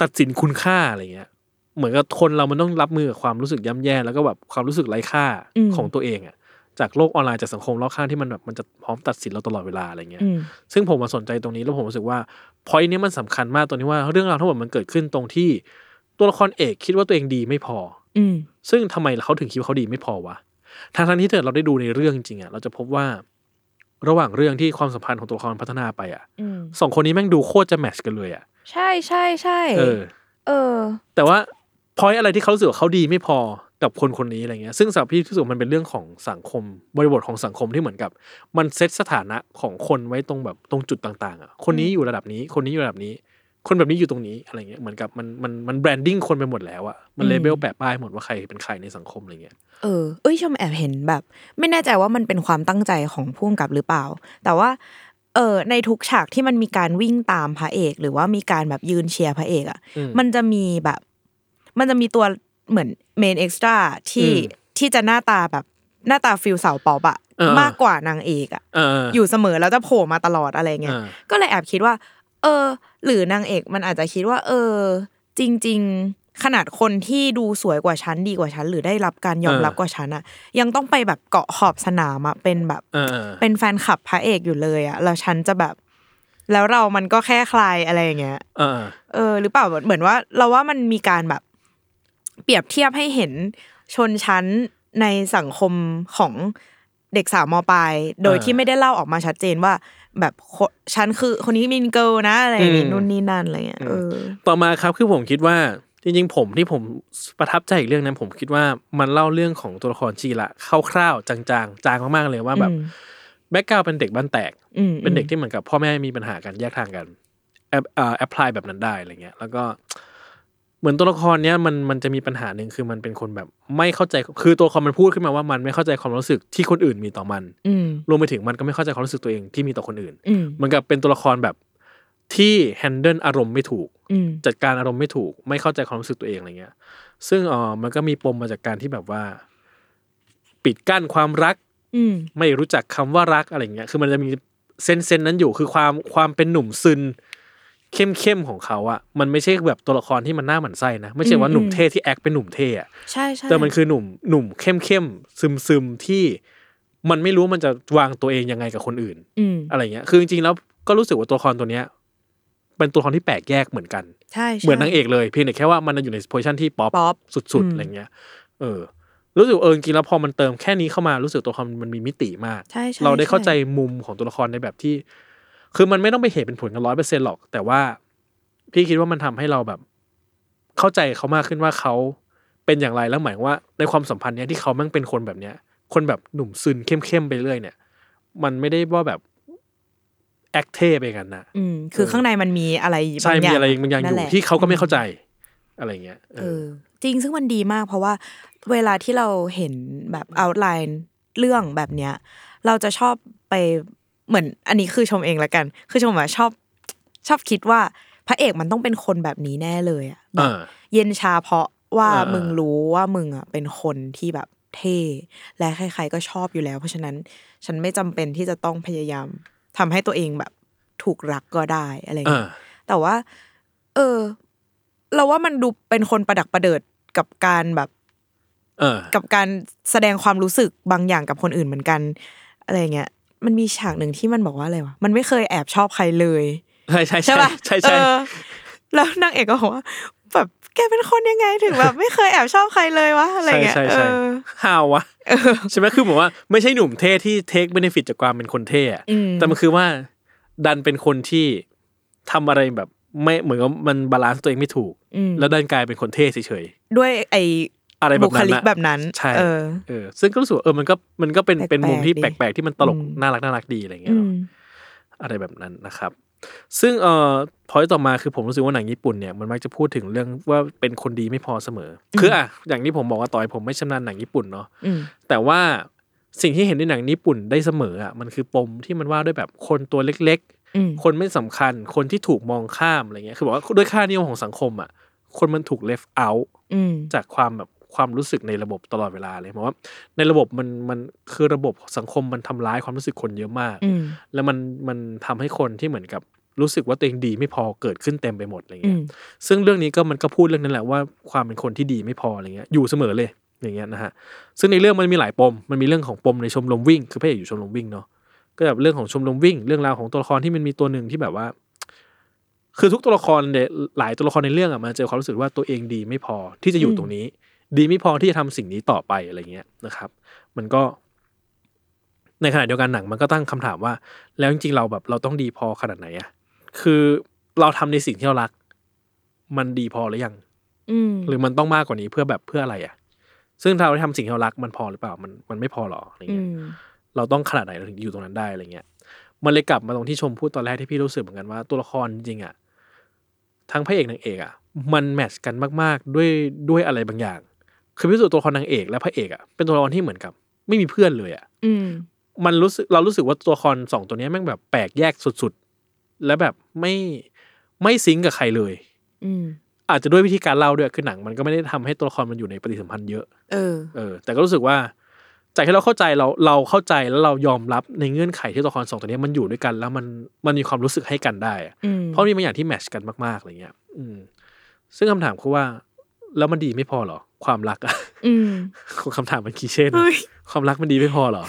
ตัดสินคุณค่าอะไรเงี้ยเหมือนกับคนเรามันต้องรับมือกับความรู้สึกย่ำแย่แล้วก็แบบความรู้สึกไร้ค่าอืมของตัวเองอะ จากโลกออนไลน์จากสังคมรอบข้างที่มันแบบมันจะพร้อมตัดสินเราตลอดเวลาอะไรเงี้ยอืมซึ่งผมมาสนใจตรงนี้แล้วผมรู้สึกว่าพอยนี้มันสำคัญมากตรงที่ว่าเรื่องราวทั้งหมดมันเกิดขึ้นตรงที่ตัวละครเอกคิดว่าตัวเองดีไม่พอ อืมซึ่งทำไมเขาถึงคิดว่าเขาดีไม่พอวะทางทางๆที่เกิดเราได้ดูในเรื่องจริงๆอะเราจะพบว่าระหว่างเรื่องที่ความสัมพันธ์ของตัวละครพัฒนาไปอะอืมสองคนนี้แม่งดูโคตรจะแมทชกันเลยอะใช่ใช่ใช่เออ เออ แต่ว่าพอยอะไรที่เขารู้สึกว่าเขาดีไม่พอ กับคนคนนี้อะไรเงี้ยซึ่งสำหรับพี่รู้สึกว่ามันเป็นเรื่องของสังคมบริบทของสังคมที่เหมือนกับ มันเซตสถานะของคนไว้ตรงแบบตรงจุดต่างๆอะคนนี้อยู่ระดับนี้ คนนี้อยู่ระดับนี้ คนแบบนี้อยู่ตรงนี้อะไรเงี้ยเหมือนกับมันมันมัน branding คนไปหมดแล้วอะมันอืม label แปะป้ายหมดว่าใครเป็นใครในสังคมอะไรเงี้ยเออเอ้ยชมแอบเห็นแบบ ไม่แน่ใจว่ามันเป็นความตั้งใจของผู้กำกับหรือเปล่า แต่ว่าเออในทุกฉากที่มันมีการวิ่งตามพระเอก หรือว่ามีการแบบยืนเชียร์พระเอกอะอืมมันจะมีแบบ มันจะมีตัว เหมือน main extra ที่อืมที่จะหน้าตาแบบหน้าตา feel สาวป๊อปอะเออมากกว่านางเอกอะเอออยู่เสมอแล้วจะโผล่มาตลอดอะไรเงี้ยอ่าก็เลยแอบคิดว่า เออ หรือนางเอกมันอาจจะคิดว่า เออ จริง ๆ ขนาดคนที่ดูสวยกว่าฉันดีกว่าฉัน หรือได้รับการยอมรับกว่าฉันอะยังต้องไปแบบเกาะขอบสนามอะเป็นแบบเออเออเป็นแฟนคลับพระเอกอยู่เลยอะแล้วฉันจะแบบ แล้วเรามันก็แค่ใครอะไรอย่างเงี้ยเออเออหรือเปล่าเหมือนว่า เราว่ามันมีการแบบ เปรียบเทียบให้เห็นชนชั้นในสังคมของเด็กสาวมปลายโดยอ่าที่ไม่ได้เล่าออกมาชัดเจนว่า แบบคนฉันคือคนนี้ mingle นะอะไรอย่างงี้อืมนู่นนี่นั่นอะไรเงี้ยเออต่อมาครับคือผมคิดว่าจริงๆผมที่ผมประทับใจอีกเรื่องนั้นผมคิดว่ามันเล่าเรื่องของตัวละครชิกิระคร่าวๆจางๆ จางมากๆเลยว่าแบบอืม background เป็นเด็กบ้านแตกอืมเป็นเด็กที่เหมือนกับพ่อแม่มีปัญหากันแยกทางกันแอปเอ่อ apply แบบนั้นได้อะไรเงี้ย แล้วก็ เหมือนตัวละครเนี้ยมันมันจะมีปัญหาหนึ่งคือมันเป็นคนแบบไม่เข้าใจคือตัวละครมันพูดขึ้นมาว่ามันไม่เข้าใจความรู้สึกที่คนอื่นมีต่อมันอืมรวมไปถึงมันก็ไม่เข้าใจความรู้สึกตัวเองที่มีต่อคนอื่นอืมเหมันกับเป็นตัวละครแบบที่แฮนเดิลอารมณ์ไม่ถูกอืมจัดการอารมณ์ไม่ถูก ไม่เข้าใจความรู้สึกตัวเองอะไรเงี้ย ซึ่งเออมันก็มีปมมาจากการที่แบบว่า ปิดกั้นความรักอืมไม่รู้จักคำว่ารักอะไรเงี้ย คือมันจะมีเซนเซนนั้นอยู่คือความความเป็นหนุ่มซึน เข้มเข้มๆของเขาอะมันไม่ใช่แบบตัวละครที่มันหน้าหมันไส้นะ ไม่ใช่ว่าหนุ่มเท่ที่แอคเป็นหนุ่มเท่อะใช่ใช่แต่มันคือหนุ่มหนุ่มเข้มเข้มซึมซึมๆที่มันไม่รู้มันจะวางตัวเองยังไงกับคนอื่นอืมอะไรเงี้ย คือจริงๆแล้วก็รู้สึกว่าตัวละครตัวเนี้ยเป็นตัวละครที่แปลกแยกเหมือนกันใช่ใช่เหมือนนางเอกเลยเพียงแต่แค่ว่ามันอยู่ใน position ที่ pop pop สุดอืมๆอะไรเงี้ย เออ รู้สึกเออจริงๆแล้วพอมันเติมแค่นี้เข้ามารู้สึกตัวละครมันมีมิติมากใช่ใช่เราได้เข้าใจแง่มุมของตัวละครในแบบที่ คือมันไม่ต้องไปเหตุเป็นผลกันร้อยเปอร์เซ็นหรอก แต่ว่าพี่คิดว่ามันทำให้เราแบบ เข้าใจเขามากขึ้นว่าเขาเป็นอย่างไรแล้วหมายว่า ในความสัมพันธ์เนี้ยที่เขาแม่งเป็นคนแบบเนี้ย คนแบบหนุ่มซึนเข้มๆไปเรื่อยเนี่ย มันไม่ได้ว่าแบบแอคเท่ไปกันนะอืมคือข้างในมันมีอะไรใช่บางอย่างมีอะไรบางอย่างอนั่นยู่แหละที่เขาก็ไม่เข้าใจอะไรเงี้ยเอเอออ จริงซึ่งมันดีมาก เพราะว่าเวลาที่เราเห็นแบบเอาไลน์เรื่องแบบเนี้ย เราจะชอบไป เหมือนอันนี้คือชมเองละกัน คือชมว่าชอบชอบคิดว่า พระเอกมันต้องเป็นคนแบบนี้แน่เลยอะแบบอ่าเย็นชาเพราะว่าอ่ามึมึงรู้ว่ามึงอะเป็นคนที่แบบเท่และใคร ๆ ก็ชอบอยู่แล้ว เพราะฉะนั้นฉันไม่จำเป็นที่จะต้องพยายามทำให้ตัวเองแบบถูกรักก็ได้อะไรอย่างอ่าเงี้ยแต่ว่า เออ เราว่ามันดูเป็นคนประดักประเดิดกับการแบบเออกับการแสดงความรู้สึกบางอย่างกับคนอื่นเหมือนกัน อะไรเงี้ย มันมีฉากหนึ่งที่มันบอกว่าอะไรวะมันไม่เคยแอบชอบใครเลยใช่ใช่ใช่ป่ะใช่ใช่เออแล้วนางเอกก็บอกว่าแบบแกเป็นคนยังไงถึงแบบไม่เคยแอบชอบใครเลยวะอะไรใช่เงี้ยใช่เอใช่อฮาว่ะใช่ไหมคือผมว่าไม่ใช่หนุ่มเท่ที่ take benefit จากความเป็นคนเท่อะอืมแต่มันคือว่าดันเป็นคนที่ทำอะไรแบบ ไม่เหมือนกับมัน balance ตัวเองไม่ถูกอืมแล้วดันกลายเป็นคนเท่เฉยด้วยไอๆ อะไรแบบุบคนั้นลิกอะแบบนั้น ใช่เออเออ ซึ่งก็รู้สึกว่าเออมันก็มันก็เป็นแปลกๆเป็นมุมที่ดีแปลกๆ ที่มันตลกอืมน่ารักน่ารักดีอะไรอย่างเงี้อืยเนอะมอะไรแบบนั้นนะครับ ซึ่งเอ่อพอยต่อมาคือผมรู้สึกว่าหนังญี่ปุ่นเนี่ยมันมักจะพูดถึงเรื่องว่าเป็นคนดีไม่พอเสมออคืออะอย่างที่ผมบอกว่าต่อยผมไม่ชำนาญหนังญี่ปุ่นเนาะอืมแต่ว่าสิ่งที่เห็นในหนังญี่ปุ่นได้เสมออะมันคือปมที่มันว่าด้วยแบบคนตัวเล็กอืมๆคนไม่สำคัญ คนที่ถูกมองข้ามอะไรเงี้ยคือบอกว่าด้วยค่านิยมของสังคมอะคนมันถูก left out อืมจากความแบบ ความรู้สึกในระบบตลอดเวลาเลยเพราะว่า ในระบบมันมันคือระบบสังคมมันทำร้ายความรู้สึกคนเยอะมากอืมแล้วมันมันทำให้คนที่เหมือนกับรู้สึกว่าตัวเองดีไม่พอเกิดขึ้นเต็มไปหมดอะไรอืเงี้ยมซึ่งเรื่องนี้ก็มันก็พูดเรื่องนั้นแหละว่าความเป็นคนที่ดีไม่พออะไรเงี้ยอยู่เสมอเลยอย่างเงี้ยนะฮะ ซึ่งในเรื่องมันมีหลายปม มันมีเรื่องของปมในชมรมวิ่ง คือพระเอกอยู่ชมรมวิ่งเนาะ ก็แบบเรื่องของชมรมวิ่ง เรื่องราวของตัวละครที่มันมีตัวหนึ่งที่แบบว่า คือทุกตัวละครเนี่ยหลายตัวละครในเรื่องอะมันเจอความรู้สึกว่าตัวเองดีไม่พอที่จะอยู่ตรงนี้ ดีไม่พอที่จะทำสิ่งนี้ต่อไปอะไรเงี้ยนะครับ มันก็ ในขณะเดียวกันหนังมันก็ตั้งคำถามว่า แล้วจริงๆเราแบบเราต้องดีพอขนาดไหนอะคือเราทำในสิ่งที่เรารัก มันดีพอหรือยังอืมหรือมันต้องมากกว่านี้เพื่อแบบเพื่ออะไรอะซึ่งถ้าเราทำสิ่งที่เรารักมันพอหรือเปล่า มันมันไม่พอหรออะไรอืเงี้ยมเราต้องขนาดไหนเราถึงอยู่ตรงนั้นได้อะไรเงี้ยมันเลยกลับมาตรงที่ชมพูดตอนแรกที่พี่รู้สึกเหมือนกันว่าตัวละครจริงๆอะทั้งพระเอกนางเอกอะมันแมทช์กันมาก ๆ ด้วยด้วยอะไรบางอย่าง คือพิสูจน์ตัวละครนางเอกและพระเอกอะเป็นตัวละครที่เหมือนกับ ไม่มีเพื่อนเลยอะอืมมันรู้สึกเรารู้สึกว่าตัวละครสองตัวเนี้ยแม่งแบบแปลกแยกสุดๆ และแบบไม่ไม่ซิงก์กับใครเลย อืมอาจจะด้วยวิธีการเล่าด้วยคือหนัง มันก็ไม่ได้ทำให้ตัวละครมันอยู่ในปฏิสัมพันธ์เยอะ เออ เออ แต่ก็รู้สึกว่าจากที่เราเข้าใจเราเราเข้าใจแล้วเรายอมรับในเงื่อนไขที่ตัวละครสองตัวเนี้ยมันอยู่ด้วยกัน แล้วมันมันมีความรู้สึกให้กันได้อะอืมเพราะมีบางอย่างที่แมทชกันมากๆอะไรเงี้ย อืม ซึ่งคำถามคือว่า แล้วมันดีไม่พอเหรอ ความรักอะอืมคำถามมันคีเช่นะเฮ้ยความรักมันดีไม่พอเหรอ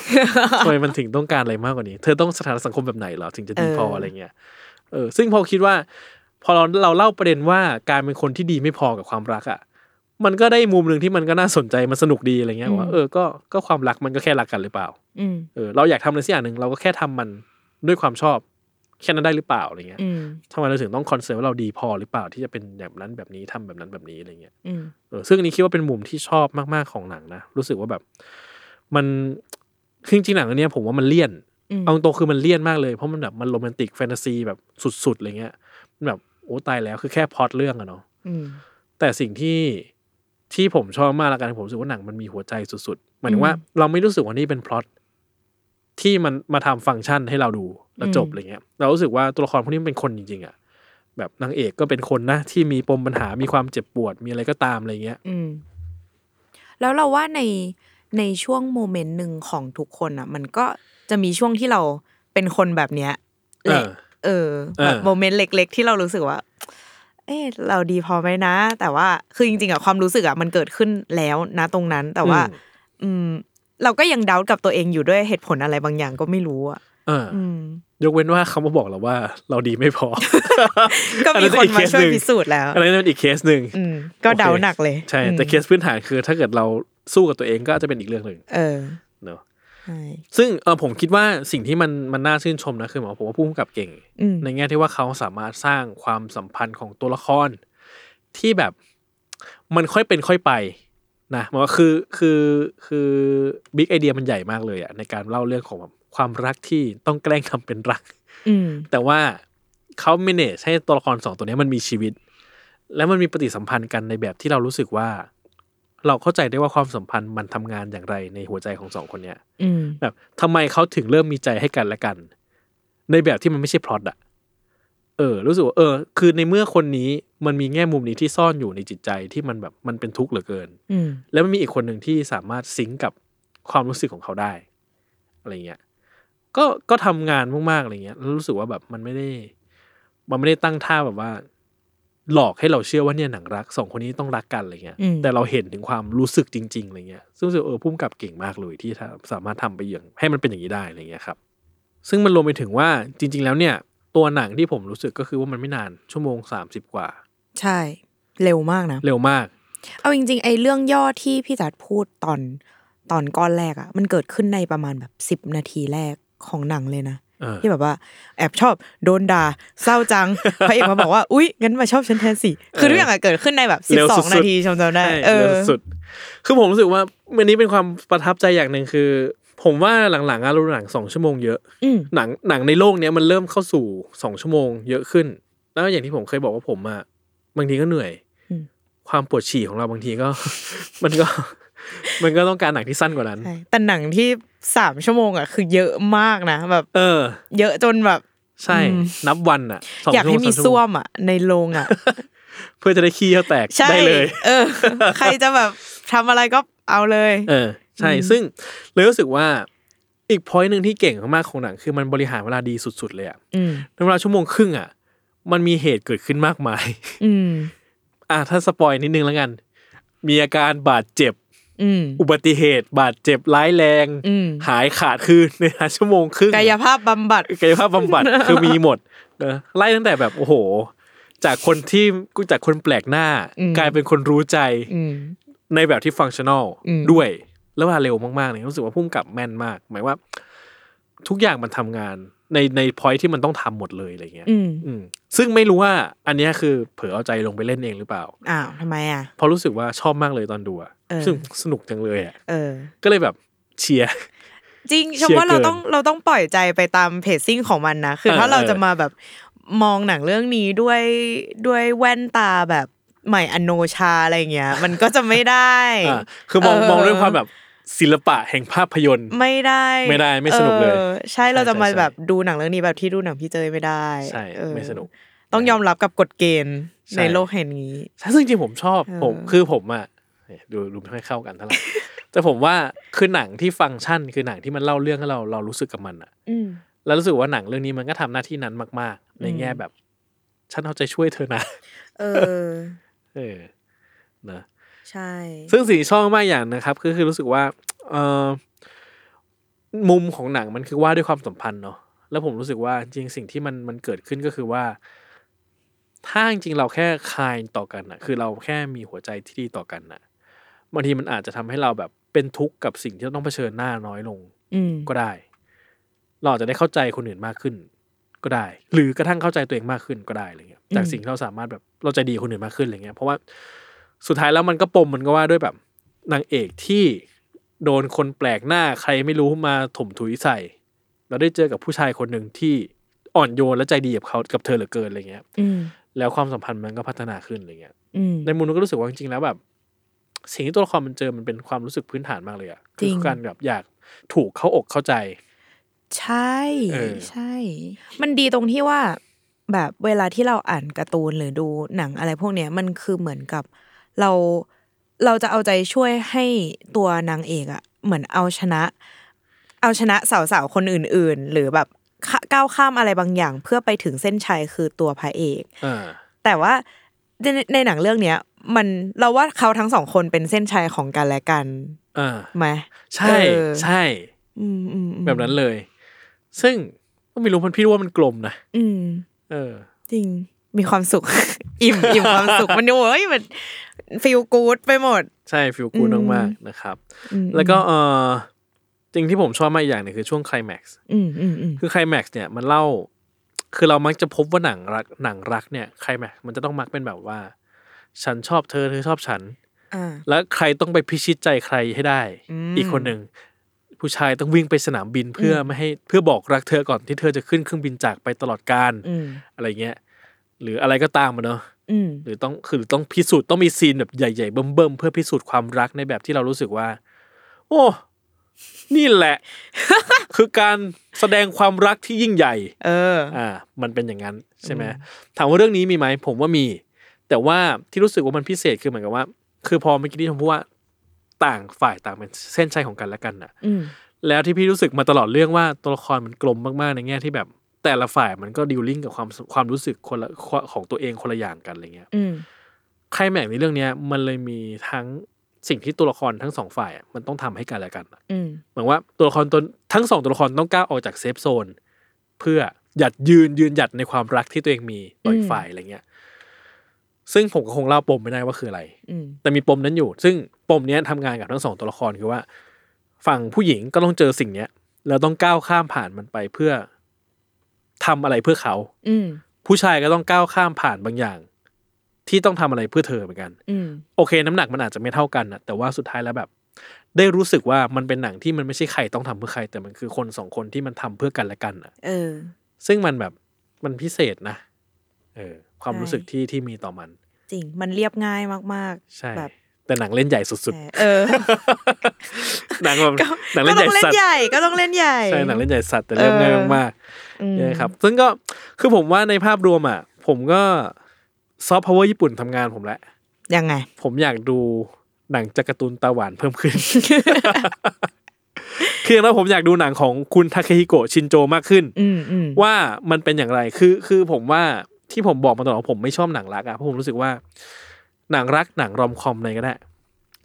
ทำไมมันถึงต้องการอะไรมากกว่านี้ เธอต้องสถานะสังคมแบบไหนเหรอถึงจะดีพอเออออะไรเงี้ยเออ ซึ่งพอคิดว่า พอเราเราเล่าประเด็นว่าการเป็นคนที่ดีไม่พอกับความรักอะมันก็ได้มุมหนึ่งที่มันก็น่าสนใจมันสนุกดีอะไรเงี้ยว่าเออก็ก็ความรักมันก็แค่รักกันหรือเปล่าอืมเออเราอยากทำอะไรสักอย่างหนึ่งเราก็แค่ทำมันด้วยความชอบ แค่นั้นได้หรือเปล่าอะไรเงี้ยอืมทำไมเราถึงต้อง concern ว่าเราดีพอหรือเปล่าที่จะเป็นแบบนั้นแบบนี้ทำแบบนั้นแบบนี้อะไรเงี้ยอืมเออซึ่งอันนี้คิดว่าเป็นมุมที่ชอบมากๆของหนังนะรู้สึกว่าแบบ มันคือจริงๆหนังอันเนี้ยผมว่ามันเลี่ยนอืมเอาตรงๆคือมันเลี่ยนมากเลยเพราะมันแบบมันโรแมนติกแฟนตาซีแบบสุดๆอะไรเงี้ยมันแบบโอ้ตายแล้วคือแค่พล็อตเรื่องอะเนาะอืมแต่สิ่งที่ที่ผมชอบมากละกันผมรู้สึกว่าหนังมันมีหัวใจสุดๆหมายถึงว่า เราไม่รู้สึกว่านี่เป็นพล็อต ที่มันมาทำฟังก์ชันให้เราดูแล้วจบอืมอะไรเงี้ย เรารู้สึกว่าตัวละครพวกนี้มันเป็นคนจริงๆอะแบบนางเอกก็เป็นคนนะที่มีปมปัญหามีความเจ็บปวดมีอะไรก็ตามอะไรเงี้ย อืม แล้วเราว่าในในช่วงโมเมนต์หนึ่งของทุกคนอะ มันก็จะมีช่วงที่เราเป็นคนแบบเนี้ยแหละเออเออเออแบบโมเมนต์เล็ก ๆ ที่เรารู้สึกว่า เออเราดีพอไหมนะ แต่ว่าคือจริงๆอะความรู้สึกอะมันเกิดขึ้นแล้วนะตรงนั้น แต่ว่า อืม เราก็ยังเดากับตัวเองอยู่ด้วยเหตุผลอะไรบางอย่างก็ไม่รู้อะเอออืมยกเว้นว่าเขามาบอกเราว่า เราดีไม่พอ ก็อันมีนั้นคนอีกมาเคสช่วยหนึ่งพิสูจน์แล้วอันนั้นเป็นอีกเคสหนึ่งอืมก็เดาโอคหนักเลย ใช่อืมแต่เคสพื้นฐานคือ ถ้าเกิดเราสู้กับตัวเองก็อาจจะเป็นอีกเรื่องหนึ่งเออเนอะใช่ซึ่งเออผมคิดว่าสิ่งที่มันมันน่าชื่นชมนะคือหมายผมว่าผู้กำกับเก่งอืมในแง่ที่ว่าเขาสามารถสร้างความสัมพันธ์ของตัวละคร ที่แบบมันค่อยเป็นค่อยไป นะหมายว่าคือคือคือบิ๊กไอเดียมันใหญ่มากเลยอะในการเล่าเรื่องของแบบความรักที่ต้องแกล้งทำเป็นรักอืมแต่ว่าเขา manage ให้ตัวละครสองตัวเนี้ยมันมีชีวิต แล้วมันมีปฏิสัมพันธ์กันในแบบที่เรารู้สึกว่า เราเข้าใจได้ว่าความสัมพันธ์มันทำงานอย่างไรในหัวใจของสองคนเนี้ยอืมแบบทำไมเขาถึงเริ่มมีใจให้กันและกัน ในแบบที่มันไม่ใช่พล็อตอะ เออ รู้สึกว่าเออ คือในเมื่อคนนี้มันมีแง่มุมนี้ที่ซ่อนอยู่ในจิตใจที่มันแบบมันเป็นทุกข์เหลือเกิน อืม แล้วมันมีอีกคนหนึ่งที่สามารถซิงก์กับความรู้สึกของเขาได้อะไรเงี้ย ก็ก็ทำงานมากๆอะไรเงี้ยแล้วรู้สึกว่าแบบมันไม่ได้ มันไม่ได้ตั้งท่าแบบว่า หลอกให้เราเชื่อว่าเนี่ยหนังรักสองคนนี้ต้องรักกันอะไรเงี้ย อืม แต่เราเห็นถึงความรู้สึกจริงๆอะไรเงี้ยซึ่งรู้สึกเออพุ่มกับเก่งมากเลยที่ทำสามารถทำไปอย่างให้มันเป็นอย่างนี้ได้อะไรเงี้ยครับ ซึ่งมันรวมไปถึงว่าจริง ๆ แล้วเนี่ย ตัวหนังที่ผมรู้สึกก็คือว่ามันไม่นานชั่วโมงสามสิบกว่า ใช่ เร็วมากนะ เร็วมาก เอาจริง ๆ ไอ้เรื่องย่อที่พี่จัดพูดตอนตอนก้อนแรกอะมันเกิดขึ้นในประมาณแบบสิบนาทีแรกของหนังเลยนะเออที่แบบว่าแอบชอบโดนด่าเศร้าจังพระเอกมาบอกว่าอุ๊ยงั้นมาชอบฉันแทนสิคือทุกอย่างอะเกิดขึ้นในแบบสิบเร็วสอสุงดๆนาทีชมจำได้ใช่เออเร็วสุดๆคือผมรู้สึกว่าวันนี้เป็นความประทับใจอย่างหนึ่งคือ ผมว่าหลังๆอะเราดูหนังสองชั่วโมงเยอะอืมหนังหนังในโลกเนี้ยมันเริ่มเข้าสู่สองชั่วโมงเยอะขึ้น แล้วอย่างที่ผมเคยบอกว่าผมอะบางทีก็เหนื่อยอืมความปวดฉี่ของเราบางทีก็ มันก็ มันก็ต้องการหนังที่สั้นกว่านั้นใช่แต่หนังที่สามชั่วโมงอะคือเยอะมากนะแบบ เออ เยอะจนแบบ ใช่อืมนับวันอะสงอยากให้มีชั่วโงส้วมอะในโรงอะเพื่อจะได้ขี้เขาแตกใช่ได้เลย เออ ใครจะแบบทำอะไรก็เอาเลย เออ ใช่อืมซึ่งเลยรู้สึกว่าอีกพอยต์หนึ่งที่เก่งมากๆของหนังคือมันบริหารเวลาดีสุด ๆ เลยอะอืมในเวลาชั่วโมงครึ่งอะมันมีเหตุเกิดขึ้นมากมาย อืมอะถ้าสปอยนิดนึงแล้วกัน มีอาการบาดเจ็บอืมอุบัติเหตุบาดเจ็บร้ายแรงอืมหายขาดคือในเวลาชั่วโมงครึ่งกายภาพบำบัดกายภาพบำบัดคือมีหมดเออไล่ตั้งแต่แบบโอ้โห จากคนที่จากคนแปลกหน้าอืมกลายเป็นคนรู้ใจอืมในแบบที่ฟังชั่นอลอืมด้วย แล้วว่าเร็วมากๆเลยรู้สึกว่าพุ่มกับแม่นมาก หมายว่า ทุกอย่างมันทำงานในในพอยที่มันต้องทำหมดเลยอะไรเงี้ยอืมอืมซึ่งไม่รู้ว่า อันเนี้ยคือเผลอเอาใจลงไปเล่นเองหรือเปล่าอ้าวทำไมอะเพราะรู้สึกว่าชอบมากเลยตอนดูอะเออซึ่งสนุกจังเลยอะเออก็เลยแบบเชียร์จริงชมเชียร์ว่าเราเกินต้องเราต้องปล่อยใจไปตามเพจซิ่งของมันนะคือเออถ้าเราเออจะมาแบบมองหนังเรื่องนี้ด้วยด้วยแว่นตาแบบใหม่อโนชาอะไรเงี้ย มันก็จะไม่ได้อะคือมองเออมองด้วยความแบบ ศิลปะแห่งภาพยนตร์ไม่ได้ไม่ได้ไม่สนุกเลยออใช่เราจะมาใช่ใช่แบบดูหนังเรื่องนี้แบบที่ดูหนังพี่เจยไม่ได้ใช่เออไม่สนุก ต้องยอมรับกับกฎเกณฑ์ใช่ในโลกแห่งนี้ใช่ซึ่งจริงๆผมชอบเออผมคือผมอะเนี่ยดูดูไม่ค่อยเข้ากันเท่าไหร่แต่ผมว่าคือหนังที่ฟังก์ชัน คือหนังที่มันเล่าเรื่องให้เราเรารู้สึกกับมันอะอืมแล้วรู้สึกว่าหนังเรื่องนี้มันก็ทำหน้าที่นั้นมาก ๆ ในแง่แบบ ฉันเอาใจช่วยเธอนะเออเออนะ ใช่ ซึ่งสิ่งที่ชอบมากอย่างนะครับก็คือรู้สึกว่าเออมุมของหนังมันคือว่าด้วยความสัมพันธ์เนาะแล้วผมรู้สึกว่าจริงๆสิ่งที่มันมันเกิดขึ้นก็คือว่า ถ้าจริงๆเราแค่คายต่อกันอะคือเราแค่มีหัวใจที่ดีต่อกันอะบางทีมันอาจจะทำให้เราแบบเป็นทุกข์กับสิ่งที่เราต้องเผชิญหน้าน้อยลง อืมก็ได้ เราอาจจะได้เข้าใจคนอื่นมากขึ้น ก็ได้ หรือกระทั่งเข้าใจตัวเองมากขึ้นก็ได้อะไรเงี้ยจากสิ่งที่เราสามารถแบบเราใจดีกับคนอื่นมากขึ้นอะไรเงี้ยเพราะว่า สุดท้ายแล้วมันก็ปมมันก็ว่าด้วยแบบนางเอกที่โดนคนแปลกหน้าใครไม่รู้มาถมถุยใส่ เราได้เจอกับผู้ชายคนหนึ่งที่อ่อนโยนและใจดีกับเขากับเธอเหลือเกินอะไรเงี้ยอืมแล้วความสัมพันธ์มันก็พัฒนาขึ้นอะไรเงี้ยอืมในมุมนึงก็รู้สึกว่าจริงๆแล้วแบบ สิ่งที่ตัวละครมันเจอมันเป็นความรู้สึกพื้นฐานมากเลยอะจริงคือการแบบอยากถูกเข้าอกเข้าใจ ใช่เออใช่ มันดีตรงที่ว่าแบบเวลาที่เราอ่านการ์ตูนหรือดูหนังอะไรพวกเนี้ยมันคือเหมือนกับ เราเราจะเอาใจช่วยให้ตัวนางเอกอะเหมือนเอาชนะ เอาชนะสาวๆคนอื่น ๆ หรือแบบขะก้าวข้ามอะไรบางอย่าง เพื่อไปถึงเส้นชัยคือตัวพระเอกอ่าแต่ว่าในในหนังเรื่องเนี้ยมันเราว่าเขาทั้งสองคนเป็นเส้นชัยของกันและกันอ่าไหมใช่เออใช่อืมอืมอืมแบบนั้นเลย ซึ่งก็ไม่รู้มันพี่รู้ว่ามันกลมนะอืม เออ จริงมีความสุข อิ่มอิ่มความสุขมันโอ้ยมัน ฟีลกู๊ดไปหมด ใช่ฟิลกูดอืมมากๆนะครับอืมแล้วก็เออจริงที่ผมชอบมากอีกอย่างหนึงคือช่วงไคลแม็กซ์อืมอืมอืมคือไคลแม็กซ์เนี่ยมันเล่า คือเรามักจะพบว่าหนังรักหนังรักเนี่ยไคลแม็กซ์มันจะต้องมักเป็นแบบว่า ฉันชอบเธอเธอชอบฉันอ่าแล้วใครต้องไปพิชิตใจใครให้ได้อืมอีกคนหนึ่งผู้ชายต้องวิ่งไปสนามบินเพื่อไม่ให้เพื่อบอกรักเธอก่อนที่เธอจะขึ้นเครื่องบินจากไปตลอดการอืมอะไรเงี้ยหรืออะไรก็ตามมาเนาะอืม หรือต้องคือต้องพิสูจน์ต้องมีซีนแบบใหญ่ๆเบิ่มๆเพื่อพิสูจน์ความรักในแบบที่เรารู้สึกว่า โอ้นี่แหละ คือการแสดงความรักที่ยิ่งใหญ่ เออ อ่า มันเป็นอย่างนั้นใช่ไหมถามว่าเรื่องนี้มีไหมผมว่ามี แต่ว่าที่รู้สึกว่ามันพิเศษคือเหมือนกับว่า คือพอเมื่อกี้ที่ผมพูดว่า ต่างฝ่ายต่างเป็นเส้นชัยของกันและกันน่ะอืมแล้วที่พี่รู้สึกมาตลอดเรื่องว่าตัวละครมันกลมมากๆในแง่ที่แบบ แต่ละฝ่ายมันก็ดิวลิ่งกับความความรู้สึกคนละของตัวเองคนละอย่างกันอะไรเงี้ยอืมไคลแม็กซ์ในเรื่องเนี้ย มันเลยมีทั้งสิ่งที่ตัวละครทั้งสองฝ่ายอะมันต้องทำให้กันและกันอะอืมเหมือนว่าตัวละครตนทั้งสองตัวละครต้องก้าวออกจากเซฟโซน เพื่อหยัดยืนยืนหยัดในความรักที่ตัวเองมีต่ออีกฝ่ายอะไรเงี้ย ซึ่งผมก็คงเล่าปมไม่ได้ว่าคืออะไรอืมแต่มีปมนั้นอยู่ ซึ่งปมเนี้ยทำงานกับทั้งสองตัวละครคือว่า ฝั่งผู้หญิงก็ต้องเจอสิ่งเนี้ยแล้วต้องก้าวข้ามผ่านมันไปเพื่อ ทำอะไรเพื่อเขา อืมผู้ชายก็ต้องก้าวข้ามผ่านบางอย่าง ที่ต้องทำอะไรเพื่อเธอเหมือนกันอืมโอเค น้ำหนักมันอาจจะไม่เท่ากันนะแต่ว่าสุดท้ายแล้วแบบ ได้รู้สึกว่ามันเป็นหนังที่มันไม่ใช่ใครต้องทำเพื่อใคร แต่มันคือคนสองคนที่มันทำเพื่อกันและกันอะเออซึ่งมันแบบมันพิเศษนะเออ ความใช่รู้สึกที่ที่มีต่อมัน จริง มันเรียบง่ายมากใช่แบบแต่หนังเล่นใหญ่สุดเออๆหนังแบบก็หนังก็เล่นใหต้ญ่องเล่สันตว์ใหญ่ก็ต้องเล่นใหญ่ ใช่ หนังเล่นใหญ่สัตว์แต่เรียบง่ายมากอืมๆ นะครับ ซึ่งก็คือผมว่าในภาพรวมอะ ผมก็ซอฟต์พาวเวอร์ญี่ปุ่นทำงานผมแหละยังไง ผมอยากดูหนังจากการ์ตูนตาหวานเพิ่มขึ้น คือแล้วผมอยากดูหนังของคุณทาเคฮิโกะชินโจมากขึ้นอืมอืมว่ามันเป็นอย่างไร คือคือผมว่าที่ผมบอกมาตลอดว่าผมไม่ชอบหนังรักอะเพราะผมรู้สึกว่า หนังรักหนังรอมคอมอะไรก็ได้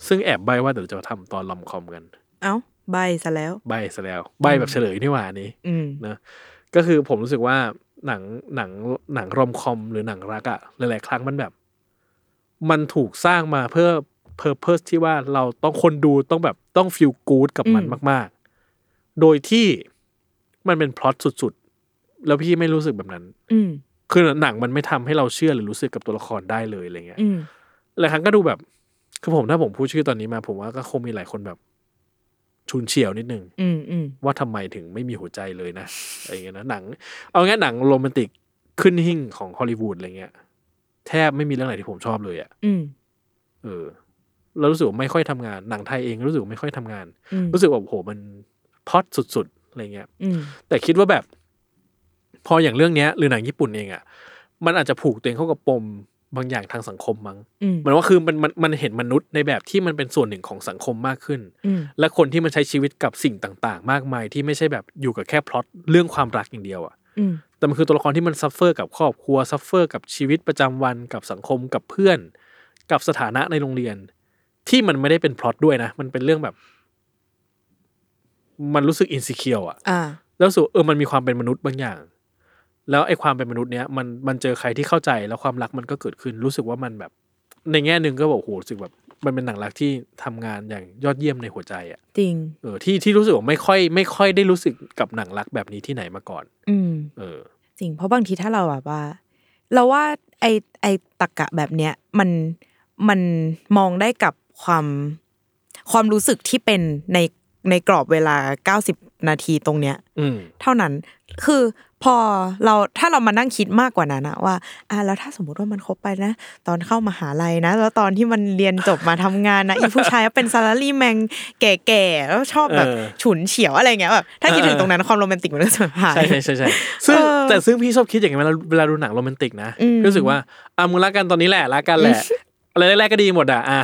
ซึ่งแอบใบว่าเดี๋ยวจะมาทำตอนรอมคอมกัน เอ้าใบซะแล้ว ใบซะแล้ว ใบแบบเฉลยนี่หว่านี้อืมนะ ก็คือผมรู้สึกว่าหนังหนังหนังรอมคอมหรือหนังรักอะหลายๆครั้งมันแบบ มันถูกสร้างมาเพื่อเพอร์เพสที่ว่าเราต้องคนดูต้องแบบต้องฟีลกู๊ดกับมันอืมมาก ๆ โดยที่มันเป็นพล็อตสุดๆ แล้วพี่ไม่รู้สึกแบบนั้น อืมคือหนังมันไม่ทำให้เราเชื่อหรือรู้สึกกับตัวละครได้เลยอะไรเงี้ยอืมหลายครั้งก็ดูแบบ คือผมถ้าผมพูดชื่อตอนนี้มา ผมว่าก็คงมีหลายคนแบบ ชุนเฉียวนิดนึงอืมอืมว่าทำไมถึงไม่มีหัวใจเลยนะอะไรเงี้ยนะหนัง เอางี้หนังโรแมนติกขึ้นหิ่งของฮอลลีวูดอะไรเงี้ย แทบไม่มีเรื่องไหนที่ผมชอบเลยอะอืมเออแล้วรู้สึกว่าไม่ค่อยทำงานหนังไทยเองรู้สึกว่าไม่ค่อยทำงานอืมรู้สึกว่าโอ้โหมันพล็อดสุดๆอะไรเงี้ยอืมแต่คิดว่าแบบ พออย่างเรื่องเนี้ย หรือหนังญี่ปุ่นเองอะมันอาจจะผูกตัวเองเข้ากับปม บางอย่างทางสังคมมั้งอืมเหมือนว่าคือมันมันมันเห็นมนุษย์ในแบบที่มันเป็นส่วนหนึ่งของสังคมมากขึ้นอืมและคนที่มันใช้ชีวิตกับสิ่งต่าง ๆ มากมายที่ไม่ใช่แบบอยู่กับแค่พล็อตเรื่องความรักอย่างเดียวอะอืมแต่มันคือตัวละครที่มัน suffer กับครอบครัว suffer กับชีวิตประจำวันกับสังคมกับเพื่อน กับสถานะในโรงเรียน ที่มันไม่ได้เป็นพล็อตด้วยนะ มันเป็นเรื่องแบบ มันรู้สึก insecure อะอ่าแล้วรู้สูเออมันมีความเป็นมนุษย์บางอย่าง แล้วไอ้ความเป็นมนุษย์เนี้ยมันมันเจอใครที่เข้าใจแล้วความรักมันก็เกิดขึ้นรู้สึกว่ามันแบบ ในแง่หนึ่งก็บอกโอ้โหรู้สึกแบบมันเป็นหนังรักที่ทำงานอย่างยอดเยี่ยมในหัวใจอะจริงเออที่ที่รู้สึกว่าไม่ค่อย ไม่ค่อยได้รู้สึกกับหนังรักแบบนี้ที่ไหนมาก่อน อืมเออ จริง เพราะบางทีถ้าเราแบบว่า เราว่าไอไอตะกะแบบเนี้ยมันมันมองได้กับความความรู้สึกที่เป็นในในกรอบเวลา 90 นาทีตรงเนี้ยอืมเท่านั้น คือ พอเราถ้าเรามานั่งคิดมากกว่านั้นนะว่าอ่าแล้วถ้าสมมติว่ามันคบไปนะ ตอนเข้ามาหาลัยนะ แล้วตอนที่มันเรียนจบมาทำงานนะอีผู้ชายเป็นซาลารีแมงแก่ๆแล้วชอบแบบเออฉุนเฉียวอะไรเงี้ยแบบถ้าคิดถึงเออตรงนั้นความโรแมนติกมันก็จะหายใช่ใช่ใช่ใช่ซึ่งเออแต่ซึ่งพี่ชอบคิดอย่างนี้เวลาเวลาดูหนังโรแมนติกนะอืมรู้สึกว่าอะมึงรักกันตอนนี้แหละรักกันแหละ อะไรแรกๆก็ดีหมดอะอะ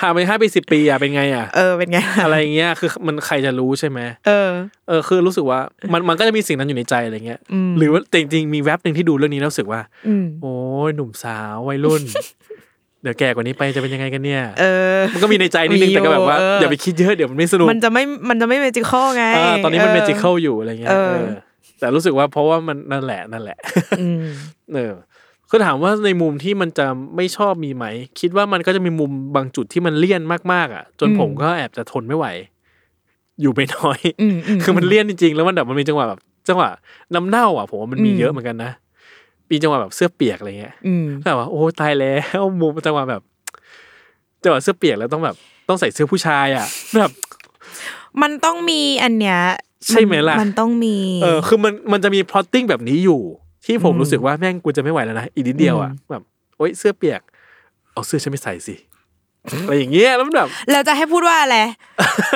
ผ่านไปห้าปีสิบปีอะเป็นไงอะเออเป็นไงอะไรเงี้ยคือมันใครจะรู้ใช่ไหมเออ เออคือรู้สึกว่ามันมันก็จะมีสิ่งนั้นอยู่ในใจอะไรเงี้ยอืมหรือว่าแต่จริงๆมีแว็บหนึ่งที่ดูเรื่องนี้แล้วรู้สึกว่าอืมโอ้ยหนุ่มสาววัยรุ่น เดี๋ยวแก่กว่านี้ไปจะเป็นยังไงกันเนี่ยเออมันก็มีในใจนิดนึงมีอยู่แต่ก็แบบว่าเออออย่าไปคิดเยอะเดี๋ยวมันไม่สนุกมันจะไม่มันจะไม่เมจิคอลไงอ่าตอนนี้มันออเมจิค a ลอยู่อะไรเงี้ยเออเออแต่รู้สึกว่าเพราะว่ามันนั่นแหละนั่นแหละอืมเออ คือถามว่าในมุมที่มันจะไม่ชอบมีไหม คิดว่ามันก็จะมีมุมบางจุดที่มันเลี่ยนมากๆอะ จนอืมผมก็แอบจะทนไม่ไหว อยู่ไม่น้อยอืมอืมคือมันเลี่ยนจริงๆ แล้วมันแบบมันมีจังหวะแบบจังหวะน้ำเน่าอะผมว่ามันมีอืมเยอะเหมือนกันนะมีจังหวะแบบเสื้อเปียกอะไรเงี้ยอืมแบบว่าโอ้ตายแล้วมุมจังหวะแบบจังหวะเสื้อเปียกแล้วต้องแบบต้องใส่เสื้อผู้ชายอะแบบมันต้องมีอันเนี้ยใช่ไหมล่ะ มันต้องมี เออ คือมันมันจะมี plotting แบบนี้อยู่ ที่ผมอืมรู้สึกว่าแม่งกูจะไม่ไหวแล้วนะอีกนิดเดียวอะอืมแบบโอ๊ยเสื้อเปียก เอาเสื้อฉันไปใส่สิอะไรอย่างเงี้ยแล้วมันแบบแล้วจะให้พูดว่าอะไร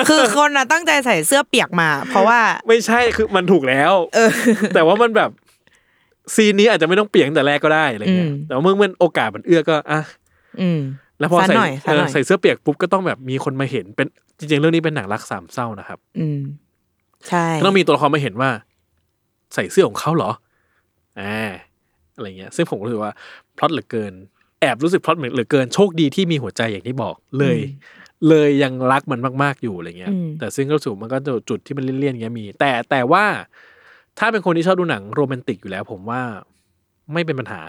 คือคนน่ะตั้งใจใส่เสื้อเปียกมา เพราะว่าไม่ใช่คือมันถูกแล้วเออแต่ว่ามันแบบซีนนี้อาจจะไม่ต้องเปียกตั้งแต่แรกก็ได้อะไรเงี้ยอืมแต่ว่าเมื่อมันโอกาสมันเอื้อก็อะอืมแล้วพอซะใส่หน่อยซะเอหอน่อยใส่เสื้อเปียกปุ๊บก็ต้องแบบมีคนมาเห็นเป็นจริงๆเรื่องนี้เป็นหนังรักสามเศร้านะครับ อืมใช่ก็ต้องมีตัวละครมาเห็นว่า ใส่เสื้อของเขาเหรอ อ่าอะไรเงี้ยซึ่งผมรู้สึกว่าพล็อตเหลือเกิน แอบรู้สึกพล็อตเหลือเกินโชคดีที่มีหัวใจอย่างที่บอกเลย เลยยังรักมันมากๆอยู่อะไรเงี้ยอืมแต่ซึ่งก็รู้สูมันก็จะจุดที่มันเลี่ยนๆเงี้ยมี แต่แต่ว่า ถ้าเป็นคนที่ชอบดูหนังโรแมนติกอยู่แล้ว ผมว่าไม่เป็นปัญหา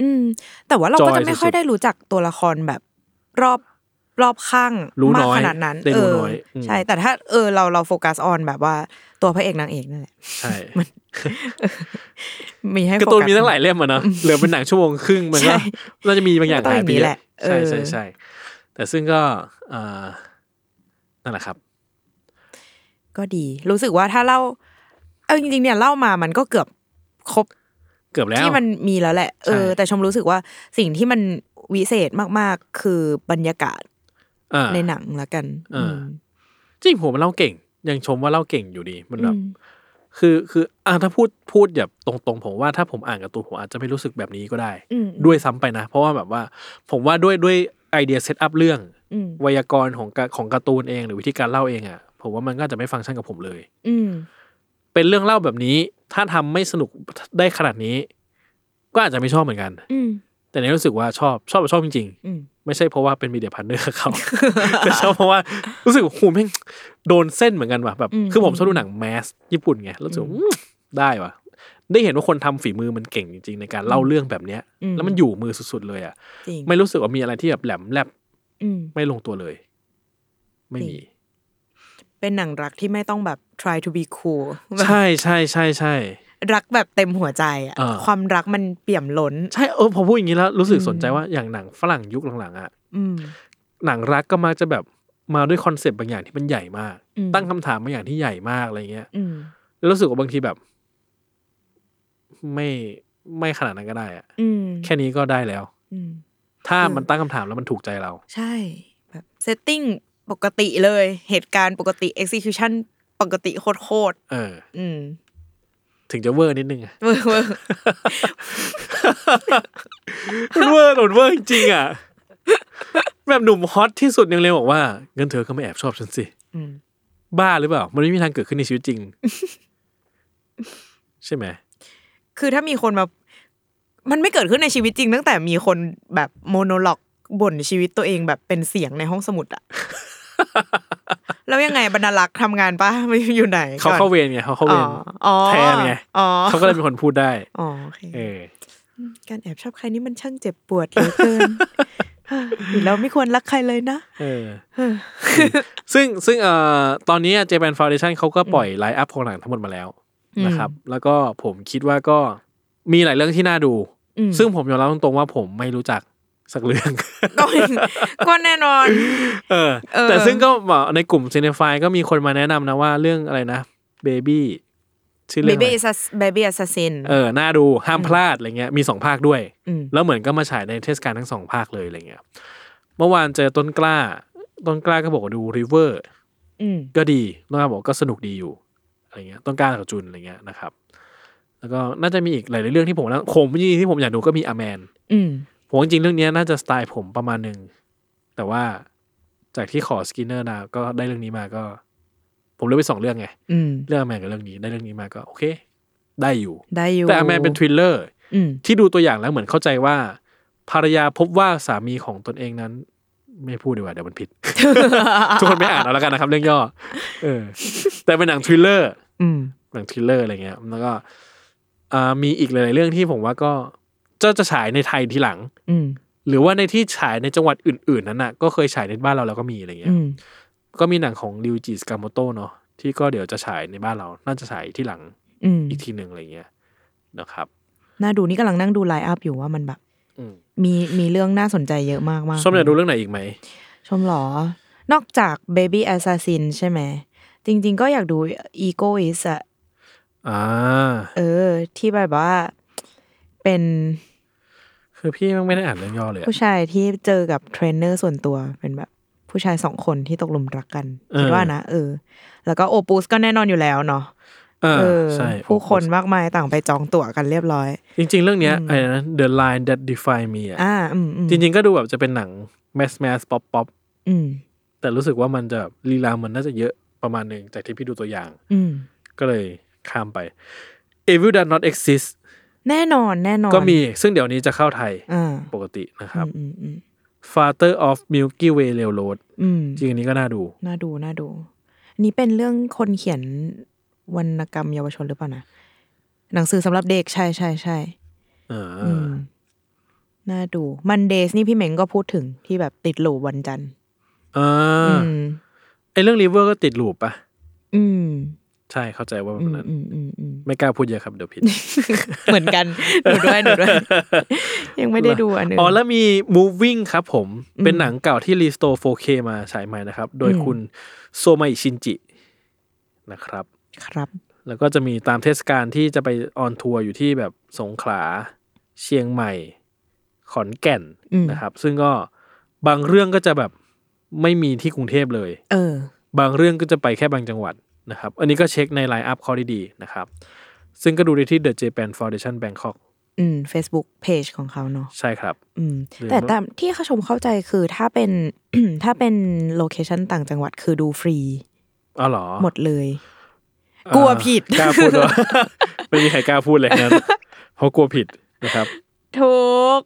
อืม แต่ว่าเราก็จอยจะไม่ค่อยสุดๆได้รู้จักตัวละครแบบรอบรอบข้างรู้มากน้อยขนาดนั้นได้เอรู้อน้อยอืมใช่ แต่ถ้าเออเราเราโฟกัสออนแบบว่าตัวพระเอกนางเอกนั่นแหละใช่มี ให้การ์ตูนโฟกัสมีตั้งหลายเล่มอะเนอะเหลือเป็นหนังชั่วโมงครึ่งมันใช่ก็น่าจะมีบางอย่างก็ต้องหายไปอย่างนี้เยแหอะละเอใช่อใช่ใช่แต่ซึ่งก็อ่านั่นแหละครับ ก็ดีรู้สึกว่าถ้าเล่า เอาจริงๆเนี่ยเล่ามามันก็เกือบครบ เกือบแล้วที่มันมีแล้วแหละเออใช่แต่ชมรู้สึกว่าสิ่งที่มันวิเศษมากๆ คือบรรยากาศอ่าในหนังละกันอ่าจริงผมมันเล่าเก่ง ยังชมว่าเล่าเก่งอยู่ดีมันแบบอืม คือคืออ่าถ้าพูดพูดแบบตรงๆ ผมว่าถ้าผมอ่านการ์ตูนผมอาจจะไม่รู้สึกแบบนี้ก็ได้อืมด้วยซ้ำไปนะ เพราะว่าแบบว่า ผมว่าด้วยด้วยไอเดีย setup เรื่องอืมไวยากรณ์ของกะของการ์ตูนเองหรือวิธีการเล่าเองอะผมว่ามันก็จะไม่ฟังก์ชันกับผมเลย อืมเป็นเรื่องเล่าแบบนี้ ถ้าทำไม่สนุกได้ขนาดนี้ ก็อาจจะไม่ชอบเหมือนกัน อืม แต่เนี่ยรู้สึกว่าชอบชอบแบบชอบจริงอืมๆไม่ใช่เพราะว่าเป็น media partner เขาแต่ชอบเพราะว่ารู้สึกว่าโหแม่งโดนเส้นเหมือนกันว่ะแบบอืมคือผมชอบดูหนังแมสญี่ปุ่นไงแล้วรู้สึกว่าอืมได้ว่ะได้เห็นว่าคนทำฝีมือมันเก่งจริง ๆ ในการเล่าเรื่องแบบเนี้ยอืมแล้วมันอยู่มือสุดๆเลยอะจริงไม่รู้สึกว่ามีอะไรที่แบบแหลมแลบอืมไม่ลงตัวเลย ไม่มี เป็นหนังรักที่ไม่ต้องแบบ try to be cool ใช่ใช่ใช่ใช่รักแบบเต็มหัวใจอะเออความรักมันเปี่ยมล้น ใช่เออพอพูดอย่างนี้แล้วรู้สึกสนใจว่าอย่างหนังฝรั่งยุคหลังๆอะอืมหนังรักก็มักจะแบบมาด้วยคอนเซปต์บางอย่างที่มันใหญ่มากอืมตั้งคำถามบางอย่างที่ใหญ่มากอะไรเงี้ยอืมแล้วรู้สึกว่าบางทีแบบ ไม่ไม่ขนาดนั้นก็ได้อะอืมแค่นี้ก็ได้แล้วอืมถ้าเออมันตั้งคำถามแล้วมันถูกใจเรา ใช่แบบ setting ปกติเลย เหตุการณ์ปกติ execution ปกติโคตรเออๆอืม ถึงจะเวอร์นิดนึงอะเวอร์เวอร์มันเวอร์หนุนเวอร์จริงๆอะแบบหนุ่มฮอตที่สุดยังเลยบอกว่าเงินเธอก็ไม่แอบชอบฉันสิอืมบ้าหรือเปล่า มันไม่มีทางเกิดขึ้นในชีวิตจริง ใช่ไหม คือถ้ามีคนมา มันไม่เกิดขึ้นในชีวิตจริง ตั้งแต่มีคนแบบโมโนล็อกบ่นชีวิตตัวเองแบบเป็นเสียงในห้องสมุดอะ แล้วยังไงบรรลักษ์ทำงานปะไม่อยู่ไหนเขาเข้าเวรไงเขาเข้าเวรอ๋อแทนไงอ๋อเขาก็เลยเป็นคนพูดได้อ๋อโอเคเออการแอบชอบใครนี่มันช่างเจ็บปวดเหลือเกินหรือเราไม่ควรรักใครเลยนะเออซึ่งซึ่งเอ่อตอนนี้ Japan Foundation เขาก็ปล่อย line up ของหนังทั้งหมดมาแล้วอืมนะครับ แล้วก็ผมคิดว่าก็มีหลายเรื่องที่น่าดูอืมซึ่งผมยอมรับตรงๆว่าผมไม่รู้จัก สักเรื่องก็ก็แน่นอนเออเออ แต่ซึ่งก็บอกในกลุ่ม Cinefile ก็มีคนมาแนะนำนะว่าเรื่องอะไรนะเบบี้ชื่อเรื่องอะไร baby is a baby assassin เออ น่าดูห้ามพลาดอะไรเงี้ยมีสองภาคด้วยอืมแล้วเหมือนก็มาฉายในเทศกาลทั้งสองภาคเลยอะไรเงี้ยเมื่อวานเจอต้นกล้า ต้นกล้าก็บอกว่าดูริเวอร์อืมก็ดีต้นกล้าบอกก็สนุกดีอยู่อะไรเงี้ยต้นกล้ากับจุนอะไรเงี้ยนะครับ แล้วก็น่าจะมีอีกหลายๆเรื่องที่ผมนะผมจริงๆที่ผมอยากดูก็มีอแมน อืม ผมว่าจริงๆเรื่องเนี้ยน่าจะสไตล์ผมประมาณหนึ่ง แต่ว่าจากที่ขอ screener นาก็ได้เรื่องนี้มาก็ ผมเลือกไปสองเรื่องไงอืมเรื่อง A Man กับเรื่องนี้ได้เรื่องนี้มาก็โอเค ได้อยู่ได้อยู่ แต่อแมนเป็นทริลเลอร์อืมที่ดูตัวอย่างแล้วเหมือนเข้าใจว่า ภรรยาพบว่าสามีของตนเองนั้น ไม่พูดดีกว่าเดี๋ยวมันผิด ทุกคนไปอ่านเอาแล้วกันนะครับ เรื่องย่อ เออ แต่เป็นหนัง thriller อืมหนัง thriller อะไรเงี้ยแล้วก็อ่ามีอีกหลายๆเรื่องที่ผมว่าก็ จะจะฉายในไทยทีหลัง อืมหรือว่าในที่ฉายในจังหวัดอื่น ๆ นั้นน่ะ ก็เคยฉายในบ้านเราแล้วก็มีอะไรเงี้ยอืมก็มีหนังของริวอิจิ ซากาโมโตะเนาะที่ก็เดี๋ยวจะฉายในบ้านเรา น่าจะฉายทีหลังอืมอีกทีหนึ่งอะไรเงี้ยนะครับน่าดูนี่กำลังนั่งดู line up อยู่ว่ามันแบบอืมมีมีเรื่องน่าสนใจเยอะมากมากส้มอยากดูเรื่องไหนอีกไหม ชมเหรอ นอกจาก Baby Assassin ใช่ไหม จริง ๆ ก็อยากดู Egoist อะอ่าเออ ที่แบบว่า เป็น คือพี่มันไม่ได้อ่านเรื่องย่อเลยอะผู้ชายที่เจอกับเทรนเนอร์ส่วนตัวเป็นแบบผู้ชายสองคนที่ตกหลุมรักกันคิดว่านะเออ แล้วก็โอปูสก็แน่นอนอยู่แล้วเนาะอ่าเออใช่ผู้คนมากมายต่างไปจองตั๋วกันเรียบร้อย จริง ๆ เรื่องเนี้ยไอ้นะ The Line That Define Me อะอ่าอืมอืมจริง ๆ ก็ดูแบบจะเป็นหนัง mass mass pop pop อืมแต่รู้สึกว่ามันจะลีลามันน่าจะเยอะประมาณหนึ่งจากที่พี่ดูตัวอย่างอืมก็เลยข้ามไป Evil Does Not Exist แน่นอนแน่นอน ก็มีซึ่งเดี๋ยวนี้จะเข้าไทยอ่าปกตินะครับอืมอืม Father of Milky Way Railroad อืมจริงอันนี้ก็น่าดู น่าดูน่าดูอันนี้เป็นเรื่องคนเขียนวรรณกรรมเยาวชนหรือเปล่านะ หนังสือสำหรับเด็กใช่ใช่ใช่อ่าอืมน่าดูมันเดย์นี่พี่เหม่งก็พูดถึงที่แบบติดหลูวันจันทร์อ่าอืมไอเรื่อง River ก็ติดลูปปะอืม ใช่เข้าใจว่าอืแบบมนั้นอืมอืมอืมไม่กล้าพูดเยอะครับเดี๋ยวผิด เหมือนกันหนูด้วยหนูด้วย ยังไม่ได้ดูอันนึงอ๋อแล้วมี Moving ครับผมอืมเป็นหนังเก่าที่ Restore 4K มาฉายใหม่นะครับ โดยอืมคุณโซมาอิชินจินะครับ ครับ แล้วก็จะมีตามเทศกาลที่จะไปออนทัวร์อยู่ที่แบบสงขลาเชียงใหม่ ขอนแก่นอืมนะครับ ซึ่งก็บางเรื่องก็จะแบบไม่มีที่กรุงเทพเลย เออ บางเรื่องก็จะไปแค่บางจังหวัด นะครับ อันนี้ก็เช็คในไลน์อัพข้อดีๆนะครับ ซึ่งก็ดูได้ที่ The Japan Foundation Bangkok อืม Facebook Page ของเขาเนาะใช่ครับ อืมหรือแต่ตามที่เขาชมเข้าใจคือถ้าเป็นถ้าเป็นโลเคชันต่างจังหวัดคือดูฟรีอ๋อเหรอ หมดเลย กลัวผิดกล้าพูดว่าไม่มีใครกล้าพูดเลยงั้นเพราะกลัวผิดนะครับถูก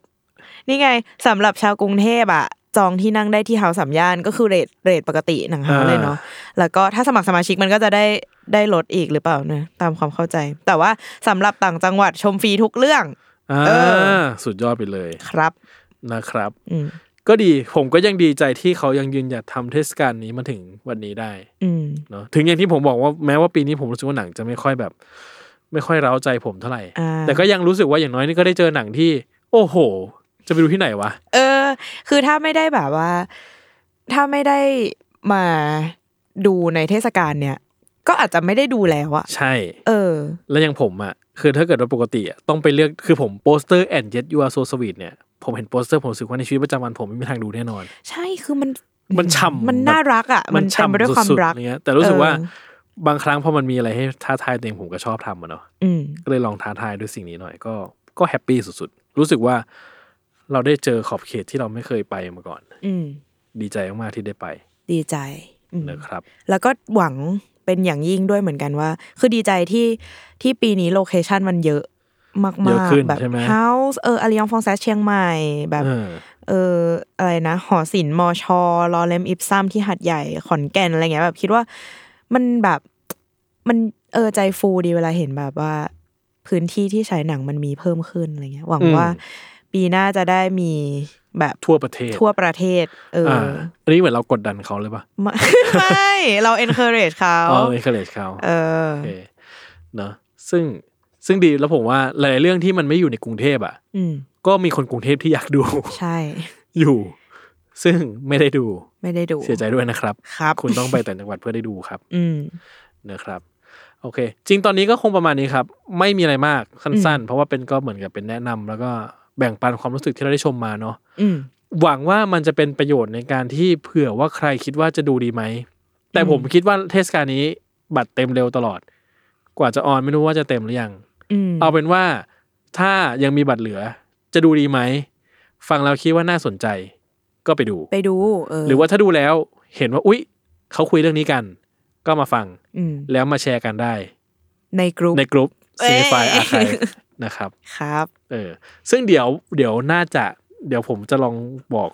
นี่ไงสำหรับชาวกรุงเทพอะ จองที่นั่งได้ที่เฮาสามย่านก็คือเรทเรทปกติหนังเฮาอ่าเลยเนาะแล้วก็ถ้าสมัครสมาชิกมันก็จะได้ได้ลดอีกหรือเปล่าเนะตามความเข้าใจ แต่ว่าสำหรับต่างจังหวัดชมฟรีทุกเรื่องอ่าเออสุดยอดไปเลยครับนะครับอืมก็ดีผมก็ยังดีใจที่เขายังยืนหยัดทำเทศกาลนี้มาถึงวันนี้ได้อืมเนาะถึงอย่างที่ผมบอกว่าแม้ว่าปีนี้ผมรู้สึกว่าหนังจะไม่ค่อยแบบ ไม่ค่อยเร้าใจผมเท่าไหร่อ่าแต่ก็ยังรู้สึกว่าอย่างน้อยนี่ก็ได้เจอหนังที่ โอ้โห จะไปดูที่ไหนวะ เออ คือถ้าไม่ได้แบบว่า ถ้าไม่ได้มาดูในเทศกาลเนี่ย ก็อาจจะไม่ได้ดูแล้วอะใช่ เออ แล้วอย่างผมอะคือถ้าเกิดว่าปกติอะต้องไปเลือกคือผมโปสเตอร์ And Yet, You are So Sweet เนี่ยผมเห็นโปสเตอร์ผมรู้สึกว่าในชีวิตประจำวันผมไม่มีทางดูแน่นอน ใช่คือมันมันฉ่ำมันน่ารักอะมันเต็มไปด้วยความสุดๆรักอะไรเงี้ย แต่รู้สึกว่าเออบางครั้งพอมันมีอะไรให้ท้าทายตัวเองผมก็ชอบทำอะเนาะอืมก็เลยลองท้าทายด้วยสิ่งนี้หน่อยก็ก็ happy สุดๆ รู้สึกว่า เราได้เจอขอบเขตที่เราไม่เคยไปมาก่อน อืมดีใจมากๆที่ได้ไป ดีใจอืมนะครับ แล้วก็หวังเป็นอย่างยิ่งด้วยเหมือนกันว่า คือดีใจที่ที่ปีนี้ location มันเยอะมากเยอะขึ้นๆแบบใช่ไหมเฮาส์เอออาริยองฟองแซสเชียงใหม่แบบเออเอออะไรนะ หอศิลป์มอชอรอเลมอิปซัมที่หัดใหญ่ขอนแก่นอะไรเงี้ยแบบคิดว่ามันแบบมันเออใจฟูดีเวลาเห็นแบบว่า พื้นที่ที่ฉายหนังมันมีเพิ่มขึ้นอะไรเงี้ย หวังอืมว่า ปีหน้าจะได้มีแบบทั่วประเทศ ทั่วประเทศ เอออ่าออันนี้เหมือนเรากดดันเขาเลยปะไม่ไม่เรา encourage เขาอ๋อ encourage เขาเออโอเคเนอะซึ่งซึ่งดีแล้วผมว่าหลายๆเรื่องที่มันไม่อยู่ในกรุงเทพอะอืมก็มีคนกรุงเทพที่อยากดู ใช่ อยู่ ซึ่งไม่ได้ดู ไม่ได้ดู เสียใจด้วยนะครับ ครับ คุณต้องไปแต่างจังหวัดเพื่อได้ดูครับ อืมนะครับ โอเค จริงตอนนี้ก็คงประมาณนี้ครับ ไม่มีอะไรมากสั้นๆ เพราะว่าเป็นก็เหมือนกับเป็นแนะนำแล้วก็ แบ่งปันความรู้สึกที่เราได้ชมมาเนาะอืมหวังว่ามันจะเป็นประโยชน์ในการที่เผื่อว่าใครคิดว่าจะดูดีไหม แต่ผมคิดว่าเทศกาลนี้บัตรเต็มเร็วตลอด กว่าจะออนไม่รู้ว่าจะเต็มหรือยังอืมเอาเป็นว่าถ้ายังมีบัตรเหลือ จะดูดีไหมฟังแล้วคิดว่าน่าสนใจ ก็ไปดู ไปดูเออหรือว่าถ้าดูแล้วเห็นว่า อุ๊ยเขาคุยเรื่องนี้กัน ก็มาฟังอืมแล้วมาแชร์กันได้ ในกลุ่มในกลุ่มเอ้ยซีไฟอาร์ค นะครับครับเออซึ่งเดี๋ยวเดี๋ยวน่าจะเดี๋ยวผมจะลองบอก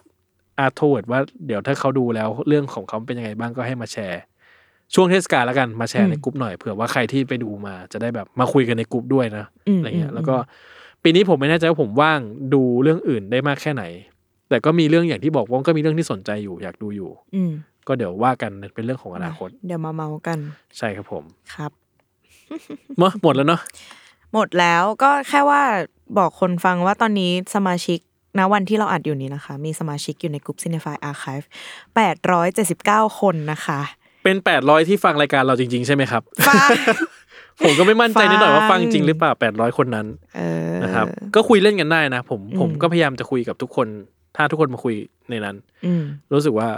อาร์ทเวิร์ดว่าเดี๋ยวถ้าเขาดูแล้วเรื่องของเขาเป็นยังไงบ้างก็ให้มาแชร์ ช่วงเทศกาลแล้วกันมาแชร์ในกลุ่มหน่อยเผื่อว่าใครที่ไปดูมาจะได้แบบมาคุยกันในกลุ่มด้วยนะอืมอะไรเงี้อืยมแล้วก็ปีนี้ผมไม่แน่ใจว่าผมว่างดูเรื่องอื่นได้มากแค่ไหน แต่ก็มีเรื่องอย่างที่บอกว่าก็มีเรื่องที่สนใจอยู่อยากดูอยู่ อืมก็เดี๋ยวว่ากันเป็นเรื่องของอนาคต เดี๋ยวมาเมาท์กัน ใช่ครับผมครับเมื่อหมดแล้วเนาะ หมดแล้วก็แค่ว่าบอกคนฟังว่าตอนนี้สมาชิกณวันที่เราอัดอยู่นี้นะคะ มีสมาชิกอยู่ในกลุ่ม Cinefy Archive 879 คนนะคะ เป็นแปดร้อยที่ฟังรายการเราจริง ๆ ใช่ไหมครับฟังผมก็ไม่มั่นใจนิดหน่อยว่าฟัฟังงจริงหรือเปล่าแปดร้อยคนนั้นเออนะครับ ก็คุยเล่นกันได้นะผมอืมผมก็พยายามจะคุยกับทุกคน ถ้าทุกคนมาคุยในนั้นอืมรู้สึกว่า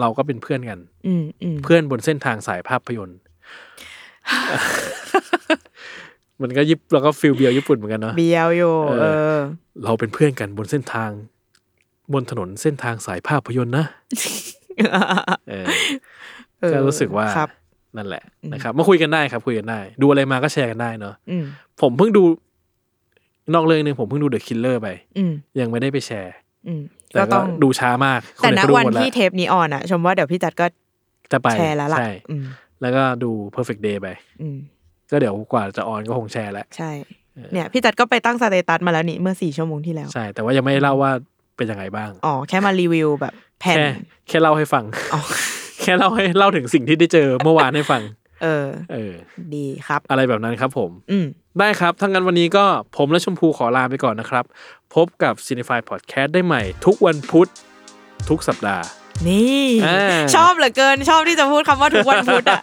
เราก็เป็นเพื่อนกันอืมอืมเพื่อนบนเส้นทางสายภาพยนตร์ มันก็ยิบเราก็ฟิลเบียวญี่ปุ่นเหมือนกันเนาะเบียวอยู่เออเออเราเป็นเพื่อนกันบนเส้นทาง บนถนนเส้นทางสายภาพยนตร์นะเออเออก็รู้สึกว่าครับนั่นแหละนะครับมาคุยกันได้ครับคุยกันได้ ดูอะไรมาก็แชร์กันได้เนาะอืมผมเพิ่งดู นอกเรื่องหนึงผมเพิ่งดู The Killer ไปอืมยังไม่ได้ไปแชร์อืมแต่ก็ก็ต้องดูช้ามากคแต่อื่ณเขาดูวันหมดแล้วที่เทปนี้ออนอะ ชมว่าเดี๋ยวพี่จัดก็จะไปแชร์แล้วล่ะใช่อืมแล้วก็ดู Perfect Day ไปอืม ก็เดี๋ยวกว่าจะออนก็คงแชร์แล้วใช่ เนี่ย พี่จัดก็ไปตั้งสเตตัสมาแล้วนี่เมื่อสี่ชั่วโมงที่แล้ว ใช่ แต่ว่ายังไม่ได้เล่าว่าเป็นยังไงบ้าง อ๋อ แค่มารีวิวแบบแผ่น แค่แค่เล่าให้ฟังอ๋อแค่เล่าให้เล่าถึงสิ่งที่ได้เจอเมื่อวานให้ฟัง เออ เออ ดีครับ อะไรแบบนั้นครับผม อืมได้ครับ ทั้างนั้นวันนี้ก็ผมและชมพูขอลาไปก่อนนะครับ พบกับ c i n e f y Podcast ได้ใหม่ ทุกวันพุธทุกสัปดาห์ นี่อ่าชอบเหลือเกินชอบที่จะพูดคำว่าทุกวันพุธอะ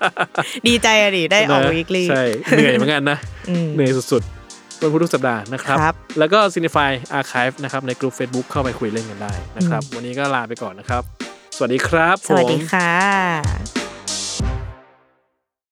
ดีใจอะดิได้ออกนะวีคลีใช่เหนื่อยเหมือนกันนะอืมเหนื่อยสุดๆวันพุธทุกสัปดาห์นะครับครับ แล้วก็ c i n e f y Archive นะครับในกลุ่ม Facebook เข้าไปคุยเล่นกันได้นะครับ วันนี้ก็ลาไปก่อนนะครับ สวัสดีครับ สวัสดีผมค่ะ